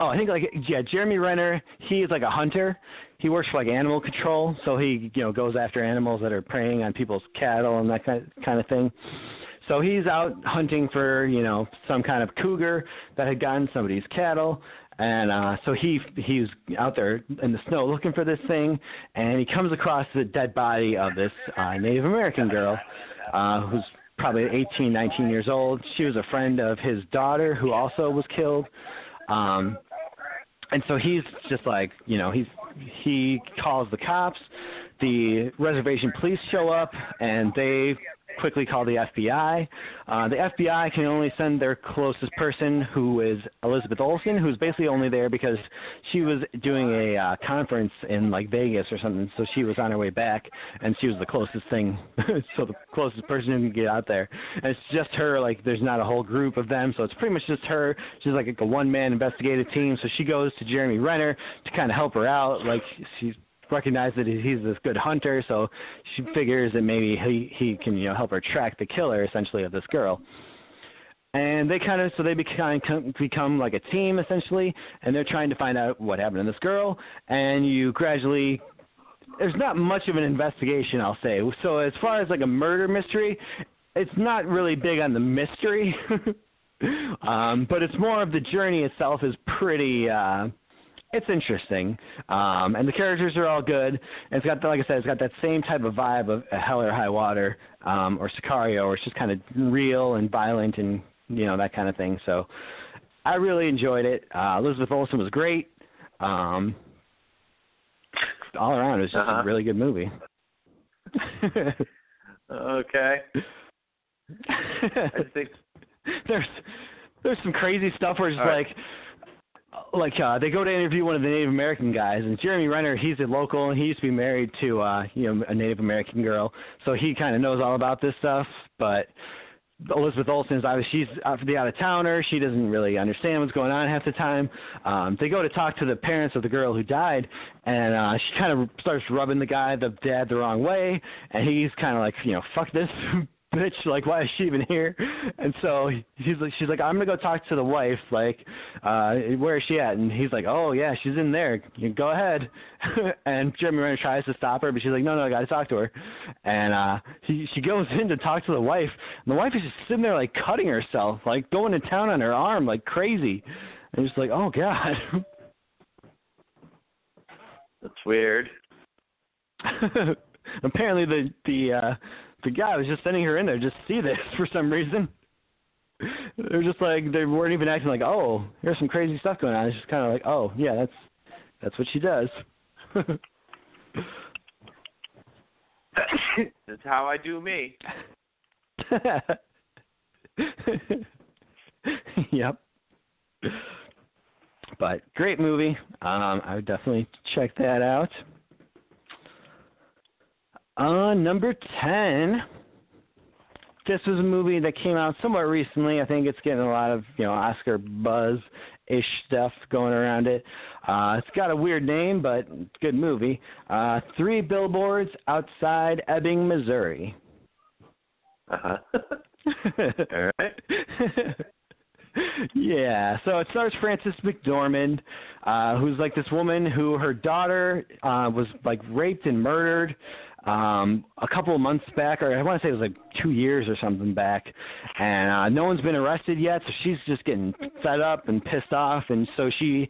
oh, I think like yeah, Jeremy Renner. He is like a hunter. He works for like animal control, so he you know goes after animals that are preying on people's cattle and that kind of, kind of thing. So he's out hunting for, you know, some kind of cougar that had gotten somebody's cattle. And uh, so he he's out there in the snow looking for this thing, and he comes across the dead body of this uh, Native American girl, uh, who's probably 18, 19 years old. She was a friend of his daughter, who also was killed. Um, and so he's just like, you know, he's he calls the cops. The reservation police show up, and they quickly call the FBI. Uh, the FBI can only send their closest person, who is Elizabeth Olsen, who's basically only there because she was doing a uh, conference in like Vegas or something, so she was on her way back, and she was the closest thing, so the closest person who can get out there. And it's just her. Like, there's not a whole group of them, so it's pretty much just her. She's like a one-man investigative team. So she goes to Jeremy Renner to kind of help her out. Like, she's recognized that he's this good hunter, so she figures that maybe he he can you know help her track the killer essentially of this girl. And they kind of so they become become like a team essentially, and they're trying to find out what happened to this girl. And you gradually there's not much of an investigation, I'll say. So as far as like a murder mystery, it's not really big on the mystery. um, but it's more of the journey itself is pretty uh it's interesting, um, and the characters are all good. And it's got, like I said, it's got that same type of vibe of Hell or High Water um, or Sicario, where it's just kind of real and violent and you know that kind of thing. So I really enjoyed it. Uh, Elizabeth Olsen was great. Um, all around, it was just uh-huh. a really good movie. okay. I think there's there's some crazy stuff where it's All right. like like uh they go to interview one of the Native American guys and Jeremy Renner he's a local and he used to be married to uh you know a Native American girl. So he kind of knows all about this stuff but Elizabeth Olsen obviously she's the out of towner she doesn't really understand what's going on half the time. Um they go to talk to the parents of the girl who died and uh she kind of starts rubbing the guy the dad the wrong way and he's kind of like you know fuck this bitch, like, why is she even here? And so he's like, she's like, I'm gonna go talk to the wife, like, uh, where is she at? And he's like, oh yeah, she's in there. You go ahead. and Jeremy Renner tries to stop her, but she's like, no, no, I gotta talk to her. And uh, he, she goes in to talk to the wife, and the wife is just sitting there like cutting herself, like going to town on her arm, like crazy. And he's like, oh god. that's weird. Apparently the the uh the guy was just sending her in there just to see this for some reason. They're just like they weren't even acting like, oh, here's some crazy stuff going on. It's just kind of like, oh, yeah, that's that's what she does. That's how I do me. yep. But great movie. Um, I would definitely check that out. Uh, number 10, this was a movie that came out somewhat recently. I think it's getting a lot of you know Oscar buzz ish stuff going around it. Uh, it's got a weird name, but good movie. Uh, Three Billboards Outside Ebbing, Missouri. Uh huh. All right. yeah, so it stars Frances McDormand, uh, who's like this woman who her daughter uh, was like raped and murdered um, a couple of months back, or I want to say it was like two years or something back, and uh, no one's been arrested yet, so she's just getting fed up and pissed off, and so she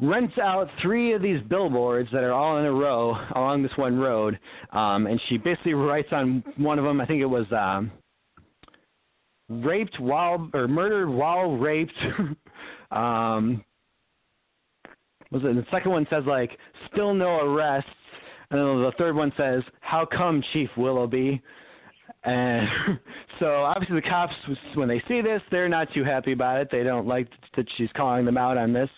rents out three of these billboards that are all in a row along this one road, um, and she basically writes on one of them. I think it was um, raped while or murdered while raped. um, was it? The second one says like still no arrests and then the third one says, "How come, Chief Willoughby?" And so obviously the cops, when they see this, they're not too happy about it. They don't like that she's calling them out on this,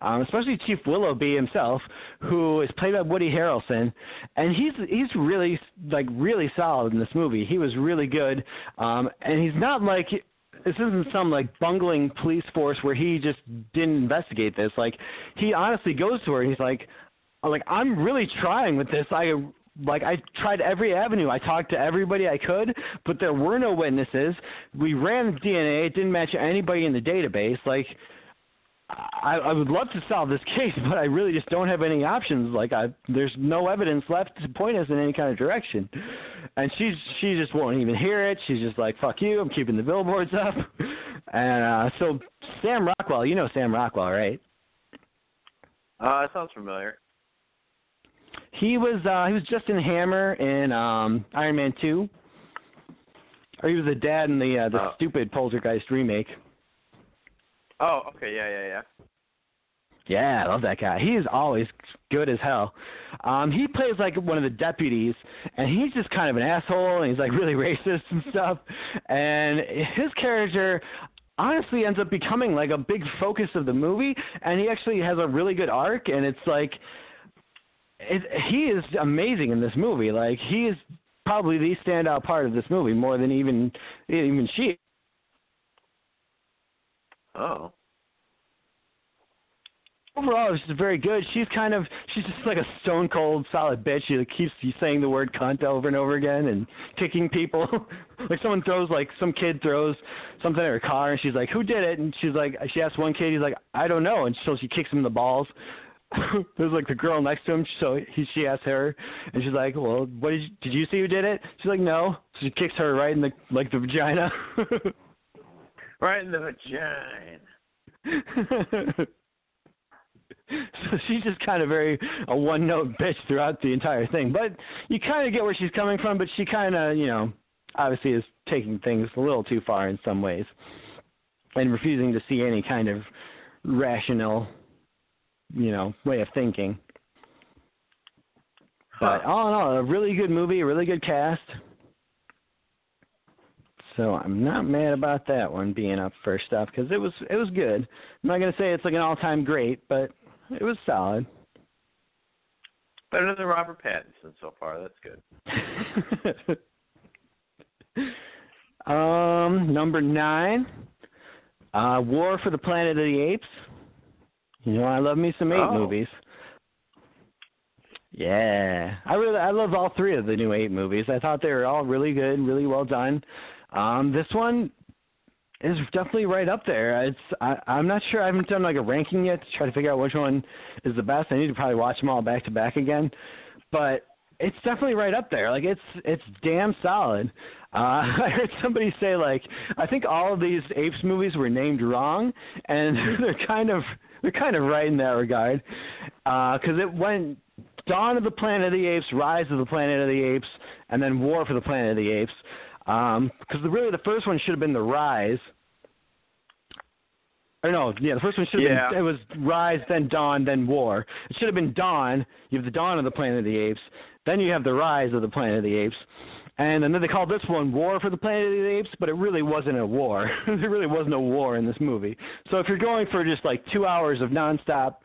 um, especially Chief Willoughby himself, who is played by Woody Harrelson, and he's he's really like really solid in this movie. He was really good, um, and he's not like this isn't some like bungling police force where he just didn't investigate this. Like he honestly goes to her and he's like, like I'm really trying with this. I like I tried every avenue. I talked to everybody I could, but there were no witnesses. We ran DNA. It didn't match anybody in the database. Like I, I would love to solve this case, but I really just don't have any options. Like I, there's no evidence left to point us in any kind of direction. And she's she just won't even hear it. She's just like, "Fuck you! I'm keeping the billboards up." And uh, so Sam Rockwell, you know Sam Rockwell, right? Uh, sounds familiar. He was uh he was Justin Hammer in um Iron Man two. Or he was the dad in the uh, the oh. stupid Poltergeist remake. Oh, okay, yeah, yeah, yeah. Yeah, I love that guy. He is always good as hell. Um, he plays like one of the deputies, and he's just kind of an asshole, and he's like really racist and stuff. And his character honestly ends up becoming like a big focus of the movie, and he actually has a really good arc, and it's like it, he is amazing in this movie. Like he is probably the standout part of this movie more than even even she. Oh. Overall, it's just very good. She's kind of she's just like a stone cold solid bitch. She like, keeps saying the word cunt over and over again and kicking people. like someone throws like some kid throws something at her car and she's like, "Who did it?" And she's like, she asks one kid, he's like, "I don't know," and so she kicks him in the balls. There's like the girl next to him, so he she asks her, and she's like, "Well, what did you, did you see who did it?" She's like, "No." So she kicks her right in the like the vagina. right in the vagina. so she's just kind of very a one note bitch throughout the entire thing. But you kind of get where she's coming from, but she kind of, you know, obviously is taking things a little too far in some ways and refusing to see any kind of rational you know, way of thinking. But all in all, a really good movie, a really good cast. So I'm not mad about that one being up first up because it was it was good. I'm not gonna say it's like an all time great, but it was solid. Better than Robert Pattinson so far. That's good. um, number nine, uh, War for the Planet of the Apes. You know, I love me some eight oh. movies. Yeah, I really I love all three of the new eight movies. I thought they were all really good, really well done. Um, this one is definitely right up there. It's I, I'm not sure. I haven't done like a ranking yet to try to figure out which one is the best. I need to probably watch them all back to back again, but it's definitely right up there. Like it's it's damn solid. Uh, I heard somebody say like I think all of these apes movies were named wrong, and they're kind of they're kind of right in that regard, because uh, it went Dawn of the Planet of the Apes, Rise of the Planet of the Apes, and then War for the Planet of the Apes. Because um, really, the first one should have been the Rise. Or no, yeah, the first one should have yeah. been it was Rise, then Dawn, then War. It should have been Dawn. You have the Dawn of the Planet of the Apes, then you have the Rise of the Planet of the Apes, and then they called this one War for the Planet of the Apes, but it really wasn't a war. there really was no war in this movie. So if you're going for just like two hours of nonstop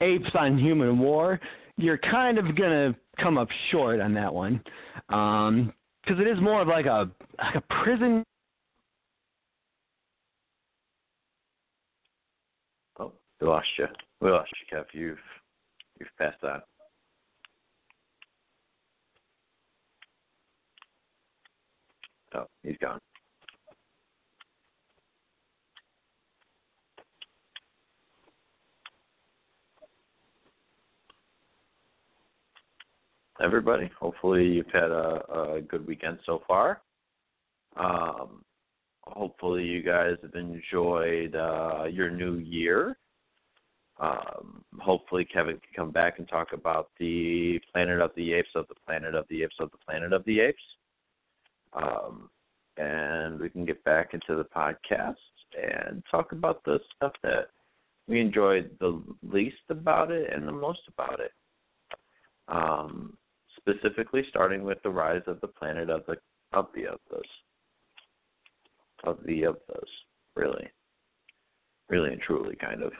apes on human war, you're kind of gonna come up short on that one. Um, because it is more of like a like a prison. Oh, we lost you. We lost you, Kev. You've you've passed on. Oh, he's gone. Everybody, hopefully you've had a, a good weekend so far. Um, hopefully you guys have enjoyed uh, your new year. Um, hopefully Kevin can come back and talk about the Planet of the Apes of the Planet of the Apes of the Planet of the Apes. Um, and we can get back into the podcast and talk about the stuff that we enjoyed the least about it and the most about it. Um, specifically, starting with the rise of the planet of the of the of those of the of those, really, really and truly, kind of.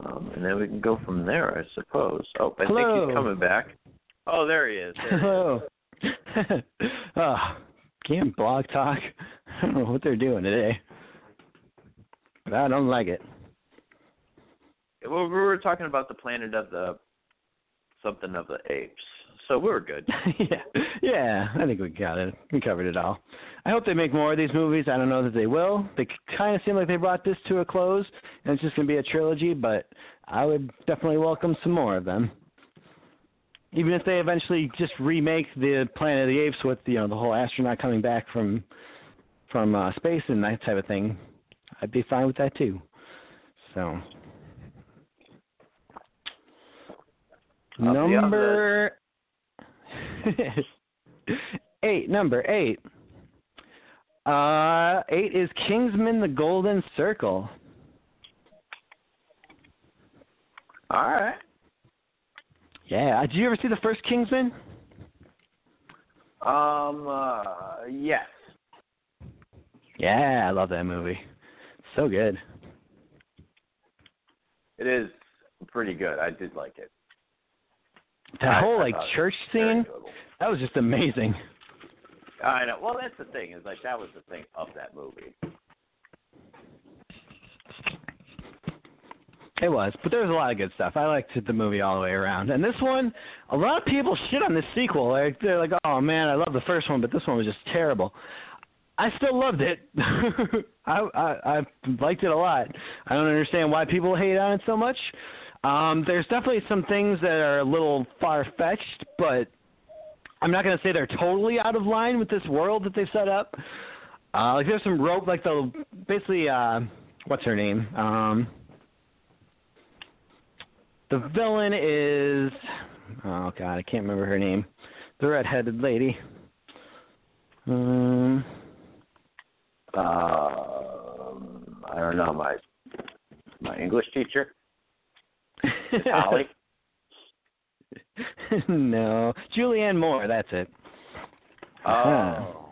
Um, and then we can go from there, I suppose. Oh, I Hello. think he's coming back. Oh, there he is. There he is. Hello. oh, oh can't blog talk. I don't know what they're doing today. But I don't like it. Well, we were talking about the planet of the something of the apes, so we were good. yeah, yeah. I think we got it. We covered it all. I hope they make more of these movies. I don't know that they will. They kind of seem like they brought this to a close, and it's just going to be a trilogy. But I would definitely welcome some more of them. Even if they eventually just remake the Planet of the Apes with you know the whole astronaut coming back from from uh, space and that type of thing, I'd be fine with that too. So I'll number eight. Number eight. Uh, eight is Kingsman: The Golden Circle. All right. Yeah. Did you ever see the first Kingsman? Um. Uh, yes. Yeah, I love that movie. So good. It is pretty good. I did like it. That I- whole like church scene, that was just amazing. I know. Well, that's the thing. Is like that was the thing of that movie. It was, but there was a lot of good stuff. I liked the movie all the way around. And this one, a lot of people shit on this sequel. Like they're like, "Oh man, I love the first one, but this one was just terrible." I still loved it. I, I I liked it a lot. I don't understand why people hate on it so much. Um, there's definitely some things that are a little far fetched, but I'm not going to say they're totally out of line with this world that they've set up. Uh, like there's some rope, like the basically, uh, what's her name? Um, the villain is oh god, I can't remember her name. The redheaded lady. Um, Um, I don't know my my English teacher, Holly. no, Julianne Moore. That's it. Oh,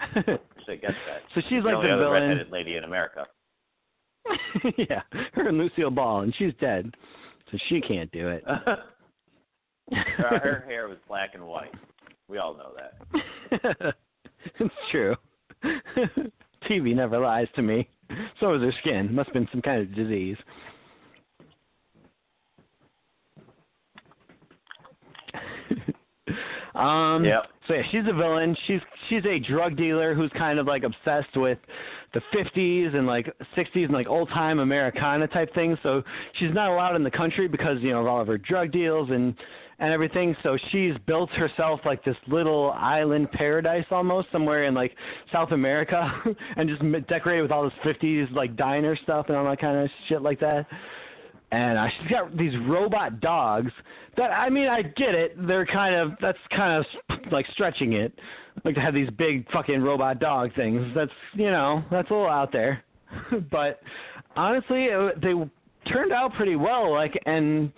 so I guess that. so she's the like the villain. redheaded lady in America. yeah, her and Lucille Ball, and she's dead, so she can't do it. Uh, her hair was black and white. We all know that. it's true. TV never lies to me. So is her skin. Must have been some kind of disease. Um Yep. so yeah, she's a villain. She's she's a drug dealer who's kind of like obsessed with the 50s and like 60s and like old time Americana type things. So she's not allowed in the country because you know of all of her drug deals and and everything. So she's built herself like this little island paradise almost somewhere in like South America and just m- decorated with all this 50s like diner stuff and all that kind of shit like that and uh, she's got these robot dogs that I mean I get it. They're kind of that's kind of like stretching it. Like to have these big fucking robot dog things. That's you know that's a little out there. But honestly it, they turned out pretty well like and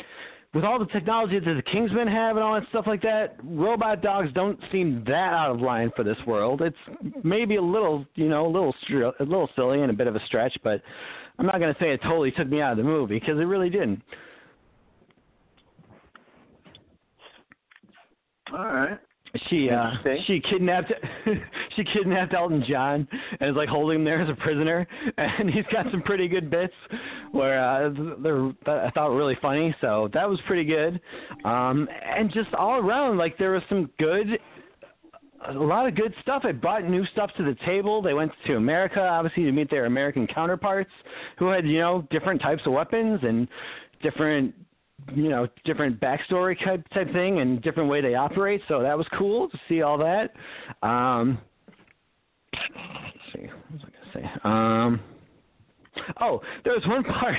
with all the technology that the Kingsmen have and all that stuff like that, robot dogs don't seem that out of line for this world. It's maybe a little, you know, a little, a little silly and a bit of a stretch, but I'm not going to say it totally took me out of the movie because it really didn't. All right. She uh she kidnapped she kidnapped Elton John and is like holding him there as a prisoner and he's got some pretty good bits where uh they're that I thought were really funny so that was pretty good um and just all around like there was some good a lot of good stuff. It brought new stuff to the table. They went to America, obviously, to meet their American counterparts, who had you know different types of weapons and different you know different backstory type type thing and different way they operate. So that was cool to see all that. Um, let's see, what was I gonna say? Um, oh, there was one part.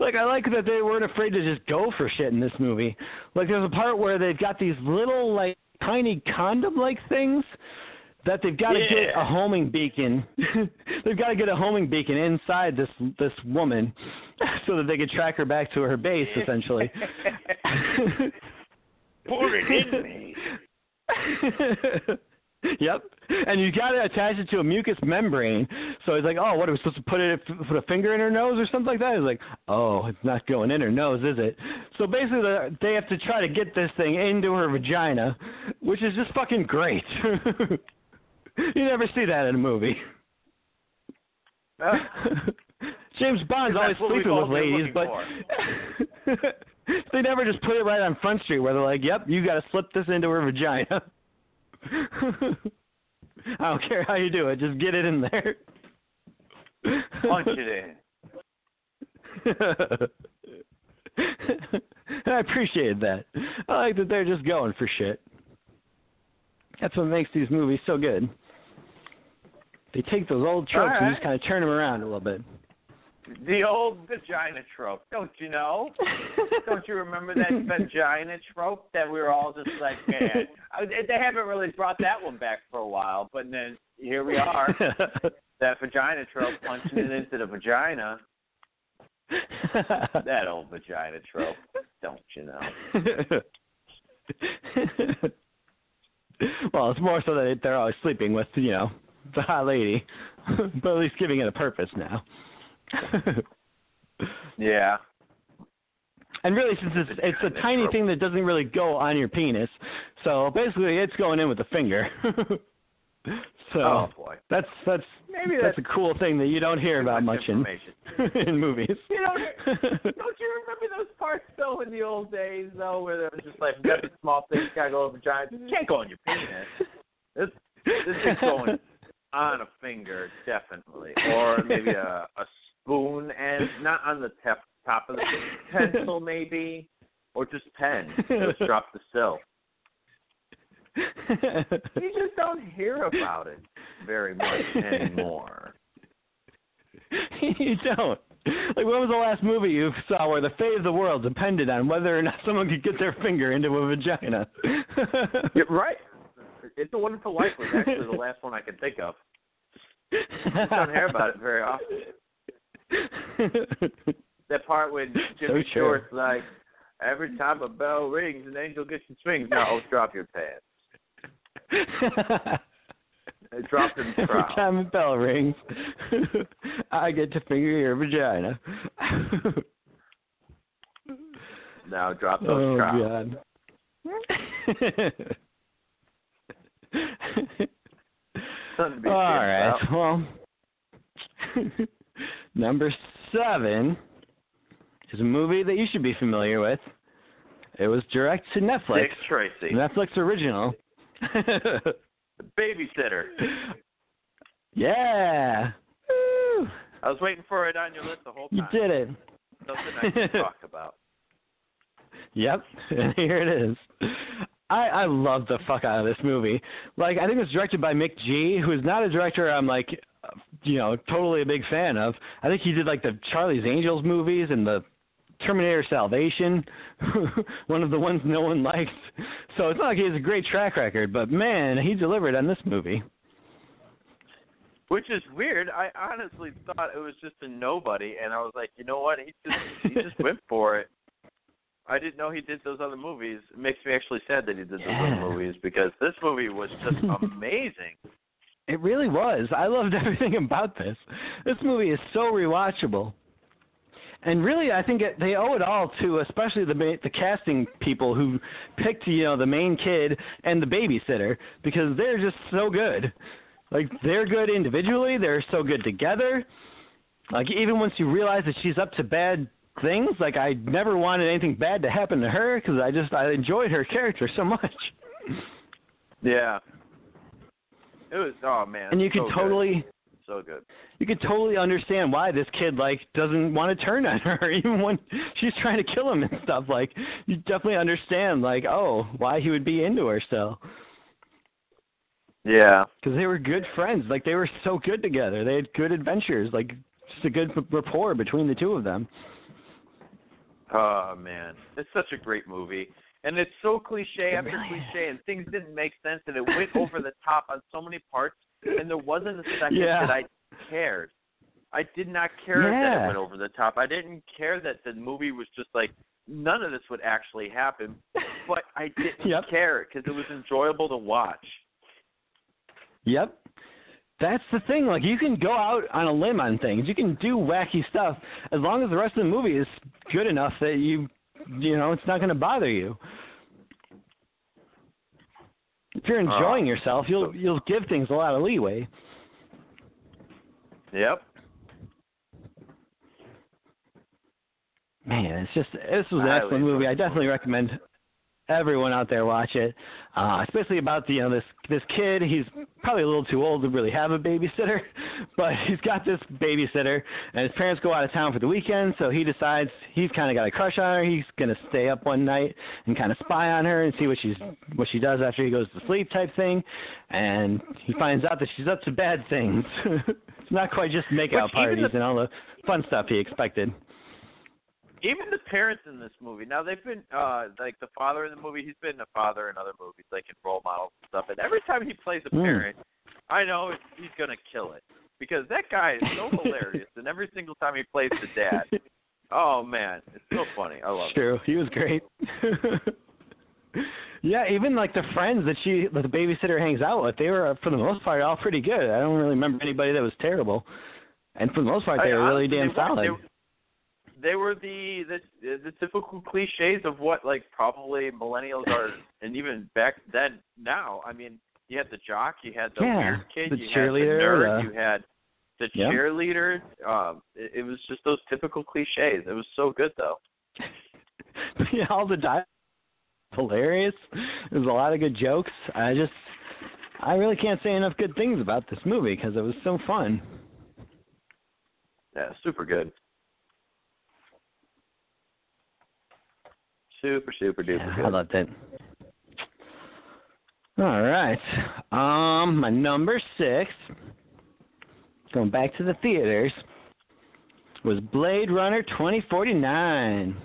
Like I like that they weren't afraid to just go for shit in this movie. Like there's a part where they've got these little like tiny condom like things that they've got to get a homing beacon. they've got to get a homing beacon inside this this woman so that they could track her back to her base essentially. Put it in me. yep. And you got to attach it to a mucous membrane. So he's like, "Oh, what are we supposed to put it put a finger in her nose or something like that?" He's like, "Oh, it's not going in her nose, is it?" So basically, the, they have to try to get this thing into her vagina, which is just fucking great. you never see that in a movie. Uh, James Bond's always That's what we've sleeping with ladies, but they never just put it right on Front Street where they're like, "Yep, you got to slip this into her vagina." I don't care how you do it, just get it in there. punch it in. I appreciated that. I like that they're just going for shit. That's what makes these movies so good. They take those old tropes and just kind of turn them around a little bit. The old vagina trope. Don't you know? Don't you remember that vagina trope that we were all just like, man? They haven't really brought that one back for a while, but then here we are. That vagina trope punching it into the vagina. That old vagina trope. Don't you know? well, it's more so that they're always sleeping with, you know, the hot lady, but at least giving it a purpose now. Yeah. and really, since it's it's a tiny thing that doesn't really go on your penis, so basically it's going in with the finger. so Oh boy. that's that's Maybe that's that's a cool thing that you don't hear about much in in movies. You know, Don't you remember those parts though in the old days though, where there was just like got the small things gotta go over giant. You can't go on your penis. This this is going on a finger, definitely, or maybe a a spoon and not on the tep- top of the pencil, maybe, or just pen. Just drop the sill. You just don't hear about it very much anymore. you don't. Like, when was the last movie you saw where the fate of the world depended on whether or not someone could get their finger into a vagina? You're right. It's a Wonderful Life was actually the last one I can think of. I don't hear about it very often. That part when Jimmy So true. Short's like, every time a bell rings, an angel gets in swings. No, drop your pants. Uh, Drop them Every trout. time a bell rings, I get to finger your vagina. Now drop those oh trout. God. Something to be All right. about. Well, number seven is a movie that you should be familiar with. It was direct to Netflix, Dick Tracy, Netflix original. babysitter. yeah. Woo. I was waiting for it on your list the whole time. You did it. Something I can talk about. Yep, and here it is. I I love the fuck out of this movie. Like I think it was directed by McG, who is not a director I'm like, you know, totally a big fan of. I think he did like the Charlie's Angels movies and the Terminator Salvation, one of the ones no one liked. So it's not like he has a great track record, but man, he delivered on this movie. Which is weird. I honestly thought it was just a nobody, and I was like, you know what? He just he just went for it. I didn't know he did those other movies. It makes me actually sad that he did those Yeah. other movies because this movie was just amazing. It really was. I loved everything about this. This movie is so rewatchable. and really, I think it, they owe it all to especially the ma- the casting people who picked you know the main kid and the babysitter because they're just so good. Like they're good individually, they're so good together. Like even once you realize that she's up to bad things, like I never wanted anything bad to happen to her because I just I enjoyed her character so much. Yeah. It was oh man. And you so can good. totally so good. you can totally understand why this kid like doesn't want to turn on her even when she's trying to kill him and stuff like you definitely understand like oh why he would be into her still Yeah. because they were good friends like they were so good together they had good adventures like just a good rapport between the two of them Oh man, it's such a great movie, and it's so cliche It after really cliche, and things didn't make sense, and it went over the top on so many parts, and there wasn't a second Yeah. that I cared. I did not care that it went over the top. I didn't care that the movie was just like none of this would actually happen, but I didn't Yep. care because it was enjoyable to watch. Yep. That's the thing. Like you can go out on a limb on things. You can do wacky stuff as long as the rest of the movie is good enough that you you know, it's not going to bother you. If you're uh, enjoying yourself, you'll you'll give things a lot of leeway. Yep. Man, it's just this was an I excellent movie. I definitely recommend everyone out there watch it. Uh, especially about the you know this this kid. He's probably a little too old to really have a babysitter, but he's got this babysitter, and his parents go out of town for the weekend. So he decides he's kind of got a crush on her. He's gonna stay up one night and kind of spy on her and see what she's what she does after he goes to sleep, type thing. And he finds out that she's up to bad things. it's not quite just makeout Which even parties the- and all the fun stuff he expected. Even the parents in this movie now they've been uh like the father in the movie he's been a father in other movies like in role models and stuff and every time he plays a Mm. parent i know he's gonna kill it because that guy is so hilarious and every single time he plays the dad oh man it's so funny i love It's true. He was great. yeah, even like the friends that she, that the babysitter hangs out with, they were for the most part all pretty good. I don't really remember anybody that was terrible, and for the most part, I- they were really honestly, damn solid. they- they were the, the the typical cliches of what like probably millennials are and even back then now i mean you had the jock you had the Yeah, weird kid the you cheerleader, had the nerd the- you had the Yeah. cheerleader um it, it was just those typical cliches it was so good though yeah, all the dialogue hilarious. There's a lot of good jokes. I just, I really can't say enough good things about this movie because it was so fun. yeah super good super super duper Yeah, good I loved it. All right. Um, my number six, going back to the theaters, was Blade Runner 2049.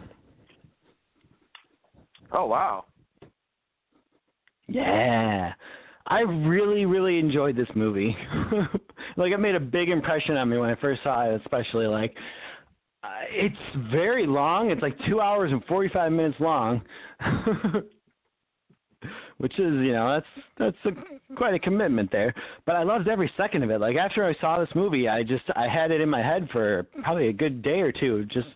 oh wow Yeah. I really, really enjoyed this movie. like, it made a big impression on me when I first saw it, especially. Like, Uh, it's very long. It's like two hours and 45 minutes long. Which is, you know, that's that's a, quite a commitment there. But I loved every second of it. Like after I saw this movie, I just I had it in my head for probably a good day or two. Just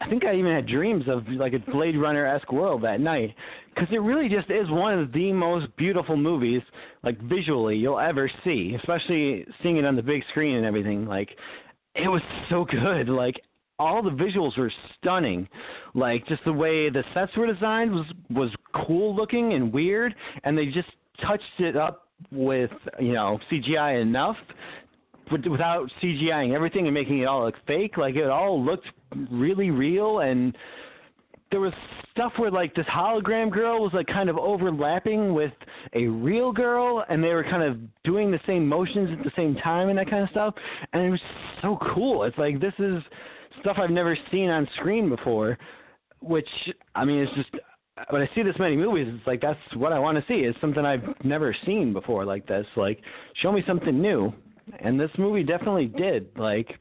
I think I even had dreams of like a Blade Runner esque world that night because it really just is one of the most beautiful movies, like visually, you'll ever see. Especially seeing it on the big screen and everything. Like it was so good. Like all the visuals were stunning. Like just the way the sets were designed was was cool looking and weird, and they just touched it up with you know CGI enough with- without CGIing everything and making it all look fake. Like it all looked really real, and there was stuff where like this hologram girl was like kind of overlapping with a real girl, and they were kind of doing the same motions at the same time and that kind of stuff. And it was so cool. It's like this is stuff I've never seen on screen before, which I mean, it's just when I see this many movies, it's like that's what I want to see. Is something I've never seen before like this. Like, show me something new, and this movie definitely did. Like,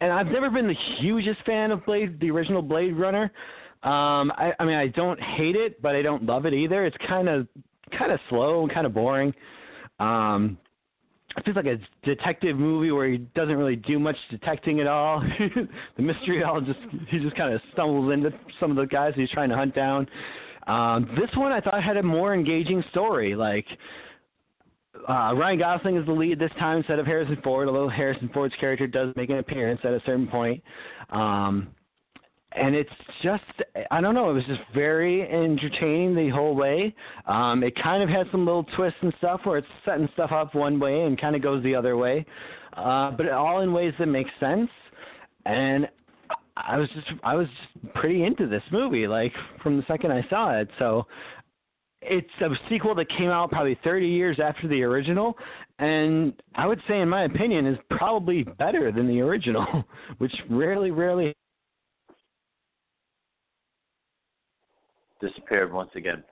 and I've never been the hugest fan of Blade, the original Blade Runner. Um, I, I mean, I don't hate it, but I don't love it either. It's kind of kind of slow and kind of boring. Um, it feels like a detective movie where he doesn't really do much detecting at all. the mystery all just he just kind of stumbles into some of the guys he's trying to hunt down. Um, this one I thought had a more engaging story. Like uh, Ryan Gosling is the lead this time instead of Harrison Ford, although Harrison Ford's character does make an appearance at a certain point. Um, and it's just I don't know, it was just very entertaining the whole way. Um, it kind of had some little twists and stuff where it's setting stuff up one way and kind of goes the other way, uh, but all in ways that make sense. And I was just I was just pretty into this movie like from the second I saw it. So it's a sequel that came out probably 30 years after the original, and I would say, in my opinion, is probably better than the original, which rarely, rarely disappeared once again,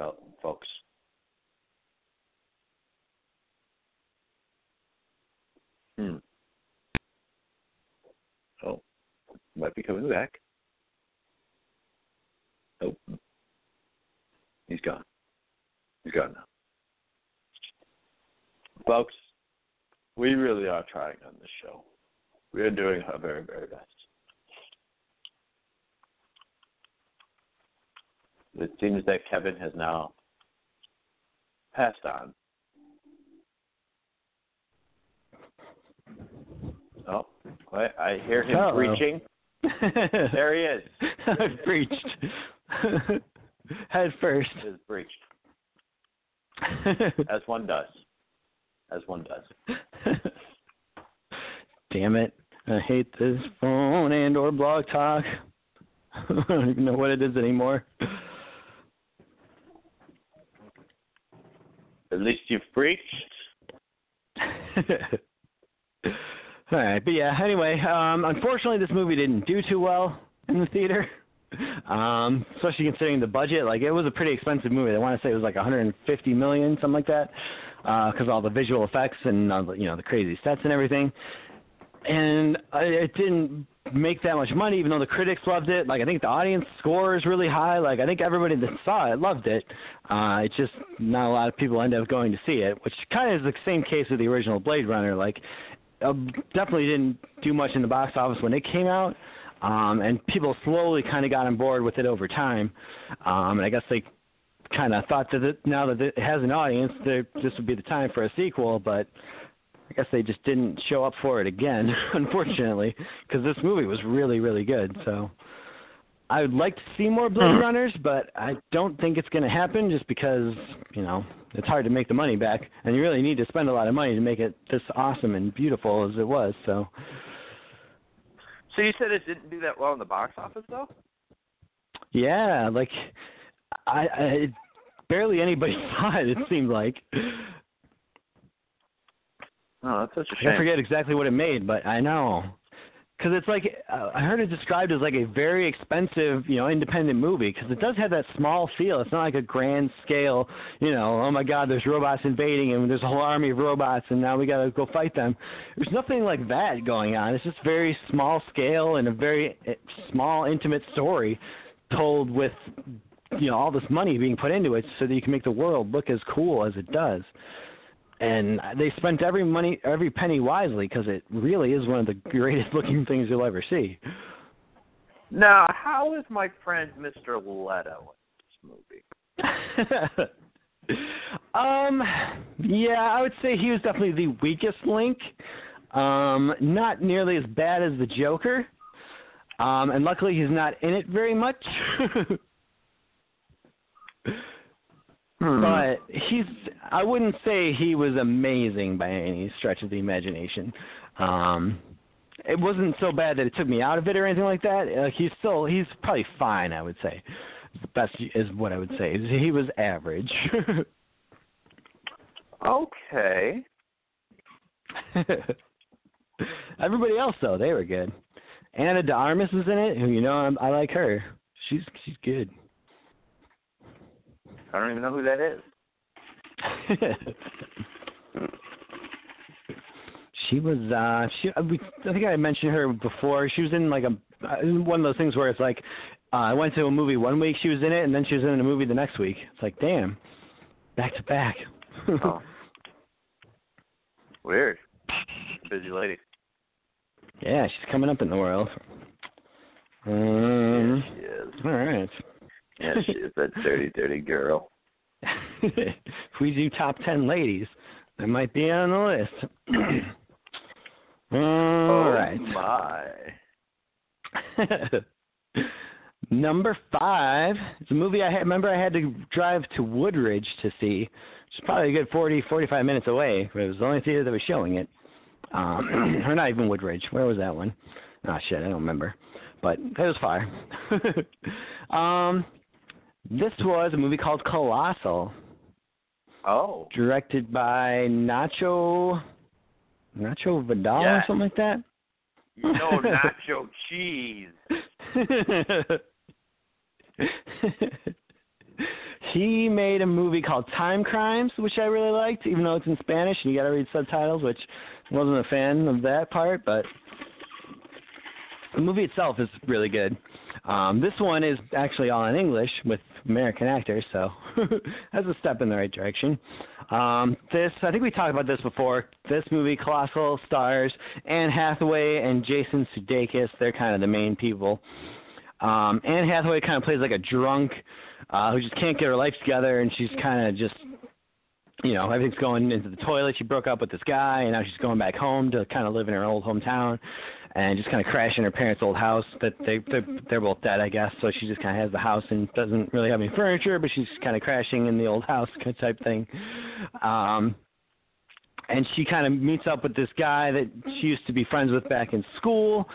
folks. Hmm. Oh, might be coming back. Oh, he's gone. He's gone now. Folks, we really are trying on this show. We are doing our very, very best. It seems that Kevin has now passed on. Oh, I hear him Uh-oh. preaching. there he is. I've preached. Head first. Is breached. As one does. As one does. Damn it. I hate this phone and or blog talk. I don't even know what it is anymore. At least you've preached. All right, but yeah. Anyway, um, unfortunately, this movie didn't do too well in the theater. Um, especially considering the budget, like it was a pretty expensive movie. I want to say it was like 150 million, something like that, because uh, all the visual effects and uh, you know the crazy sets and everything. And it didn't make that much money, even though the critics loved it. Like I think the audience score is really high. Like I think everybody that saw it loved it. Uh, it's just not a lot of people end up going to see it, which kind of is the same case with the original Blade Runner. Like uh, definitely didn't do much in the box office when it came out. Um, and people slowly kind of got on board with it over time. Um, and I guess they kind of thought that it, now that it has an audience, there, this would be the time for a sequel. But I guess they just didn't show up for it again, unfortunately, because this movie was really, really good. So I would like to see more Blade Hmm. Runners, but I don't think it's going to happen just because, you know, it's hard to make the money back, and you really need to spend a lot of money to make it this awesome and beautiful as it was. So So you said it didn't do that well in the box office, though? yeah, like I, I barely anybody saw it. It seemed like Oh, that's such a I shame. I forget exactly what it made, but I know. Because it's like uh, I heard it described as like a very expensive, you know, independent movie. Because it does have that small feel. It's not like a grand scale, you know. Oh my God, there's robots invading, and there's a whole army of robots, and now we got to go fight them. There's nothing like that going on. It's just very small scale and a very uh, small, intimate story, told with, you know, all this money being put into it, so that you can make the world look as cool as it does and they spent every money, every penny wisely because it really is one of the greatest looking things you'll ever see. Now, how is my friend Mr. Leto in this movie? um, yeah, I would say he was definitely the weakest link. Um, not nearly as bad as the Joker. Um, and luckily he's not in it very much. Hmm. but he's I wouldn't say he was amazing by any stretch of the imagination. Um it wasn't so bad that it took me out of it or anything like that. Uh, he's still he's probably fine, I would say. The best is what I would say. He was average. okay. Everybody else though, they were good. Ana de Armas is in it, who you know I'm, I like her. She's she's good. I don't even know who that is. she was uh she uh, I think I mentioned her before. She was in like a uh, one of those things where it's like uh, I went to a movie one week she was in it and then she was in a movie the next week. It's like damn, back to back. Oh. Weird. busy lady. Yeah, she's coming up in the world. Um, is. all right. Yeah, she is that dirty, dirty girl. if we do top ten ladies, I might be on the list. All oh right. my. Number five. It's a movie I had, remember I had to drive to Woodridge to see, which is probably a good 40, 45 minutes away. But it was the only theater that was showing it. Um, or not even Woodridge. Where was that one? Oh shit, I don't remember. But it was far. um, this was a movie called Colossal, Oh. directed by Nacho Nacho Vidal or something like that. No, nacho cheese. he made a movie called Time Crimes, which I really liked, even though it's in Spanish and you got to read subtitles, which wasn't a fan of that part, but the movie itself is really good. Um, this one is actually all in English with American actors, so that's a step in the right direction. Um, this, I think we talked about this before. This movie, Colossal, stars Anne Hathaway and Jason Sudeikis. They're kind of the main people. Um, Anne Hathaway kind of plays like a drunk uh, who just can't get her life together, and she's kind of just, you know, everything's going into the toilet. She broke up with this guy, and now she's going back home to kind of live in her old hometown, and just kind of crash in her parents' old house. That they they're, they're both dead, I guess. So she just kind of has the house and doesn't really have any furniture, but she's kind of crashing in the old house kind of type thing. Um, and she kind of meets up with this guy that she used to be friends with back in school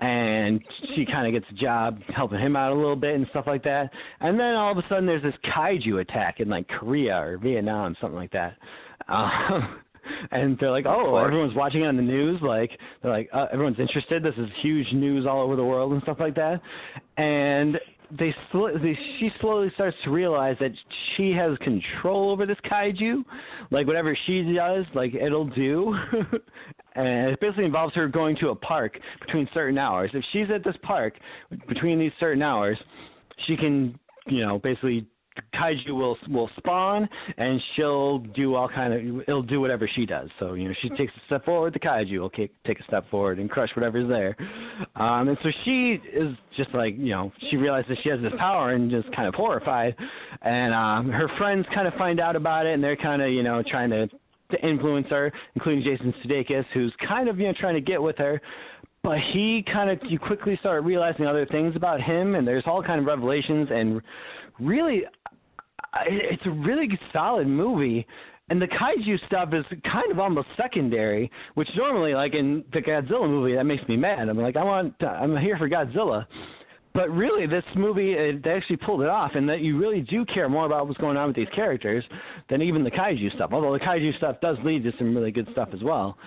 and she kind of gets a job helping him out a little bit and stuff like that and then all of a sudden there's this kaiju attack in like korea or vietnam something like that um, and they're like oh everyone's watching it on the news like they're like uh, everyone's interested this is huge news all over the world and stuff like that and they, sl- they she slowly starts to realize that she has control over this kaiju. Like whatever she does, like it'll do. and it basically involves her going to a park between certain hours. If she's at this park between these certain hours, she can, you know, basically kaiju will will spawn and she'll do all kind of it'll do whatever she does. So you know she takes a step forward, the kaiju will take take a step forward and crush whatever's there. Um, and so she is just like you know she realizes she has this power and just kind of horrified. And um, her friends kind of find out about it and they're kind of you know trying to to influence her, including Jason Sudeikis, who's kind of you know trying to get with her. But he kind of you quickly start realizing other things about him, and there's all kind of revelations, and really, it's a really solid movie. And the kaiju stuff is kind of almost secondary, which normally, like in the Godzilla movie, that makes me mad. I'm like, I want, I'm here for Godzilla. But really, this movie it, they actually pulled it off, and that you really do care more about what's going on with these characters than even the kaiju stuff. Although the kaiju stuff does lead to some really good stuff as well.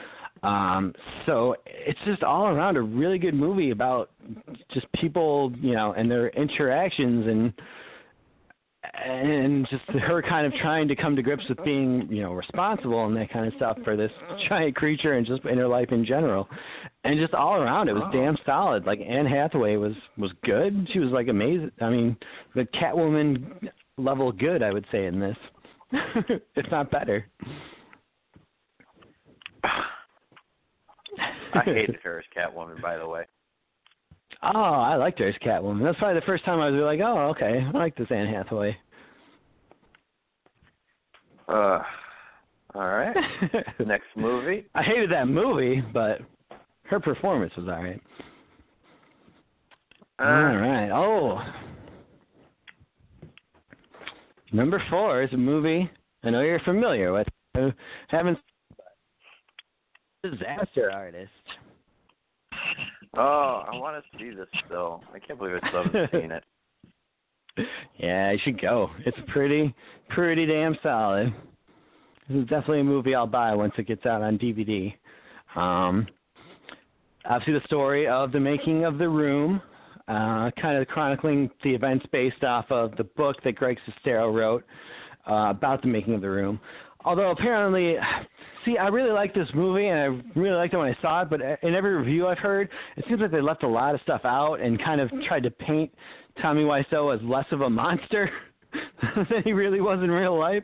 Um, so it's just all around a really good movie about just people, you know, and their interactions and and just her kind of trying to come to grips with being, you know, responsible and that kind of stuff for this giant creature and just in her life in general. And just all around it was Wow. damn solid. Like Anne Hathaway was was good. She was like amazing. I mean, the Catwoman level good, I would say in this. if not better. I hated her as Catwoman, by the way. Oh, I liked her as Catwoman. That's probably the first time I was like, oh, okay, I like this Anne Hathaway. Uh, all right. The next movie. I hated that movie, but her performance was all right. Uh, all right. Oh, number four is a movie I know you're familiar with. Uh, haven't disaster artist. Oh, I want to see this still. I can't believe I still haven't seen it. Yeah, you should go. It's pretty, pretty damn solid. This is definitely a movie I'll buy once it gets out on DVD. Um, obviously, the story of the making of The Room, uh, kind of chronicling the events based off of the book that Greg Sestero wrote uh, about the making of The Room. Although apparently, see, I really like this movie, and I really liked it when I saw it. But in every review I've heard, it seems like they left a lot of stuff out and kind of tried to paint Tommy Wiseau as less of a monster than he really was in real life.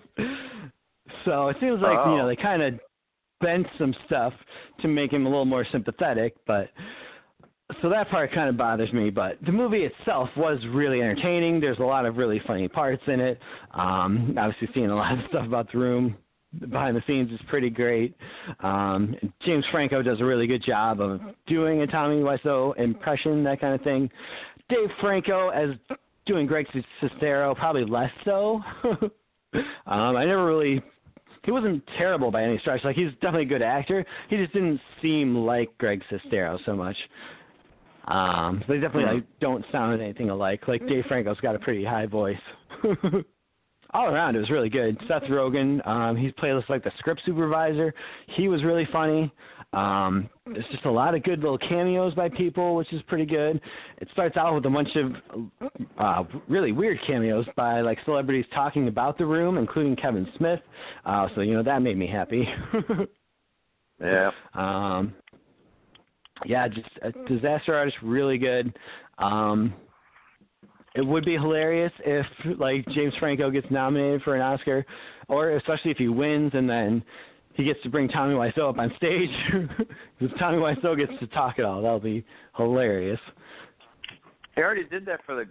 So it seems like you know Oh. they kind of bent some stuff to make him a little more sympathetic, but so that part kind of bothers me, but the movie itself was really entertaining. There's a lot of really funny parts in it. Um, obviously, seeing a lot of stuff about the room behind the scenes is pretty great. Um, James Franco does a really good job of doing a Tommy Wiseau impression, that kind of thing. Dave Franco as doing Greg Sestero, probably less so. um, I never really. He wasn't terrible by any stretch. Like he's definitely a good actor. He just didn't seem like Greg Sestero so much. Um, they definitely like don't sound anything alike. Like Dave Franco's got a pretty high voice. All around, it was really good. Seth Rogen, um, he's played like the script supervisor. He was really funny. Um, there's just a lot of good little cameos by people, which is pretty good. It starts out with a bunch of uh, really weird cameos by like celebrities talking about the room, including Kevin Smith. Uh, so you know that made me happy. yeah. Um, yeah, just a disaster artist, really good. Um, it would be hilarious if like James Franco gets nominated for an Oscar, or especially if he wins and then he gets to bring Tommy Wiseau up on stage. Because Tommy Wiseau gets to talk at all. That'll be hilarious. He already did that for the.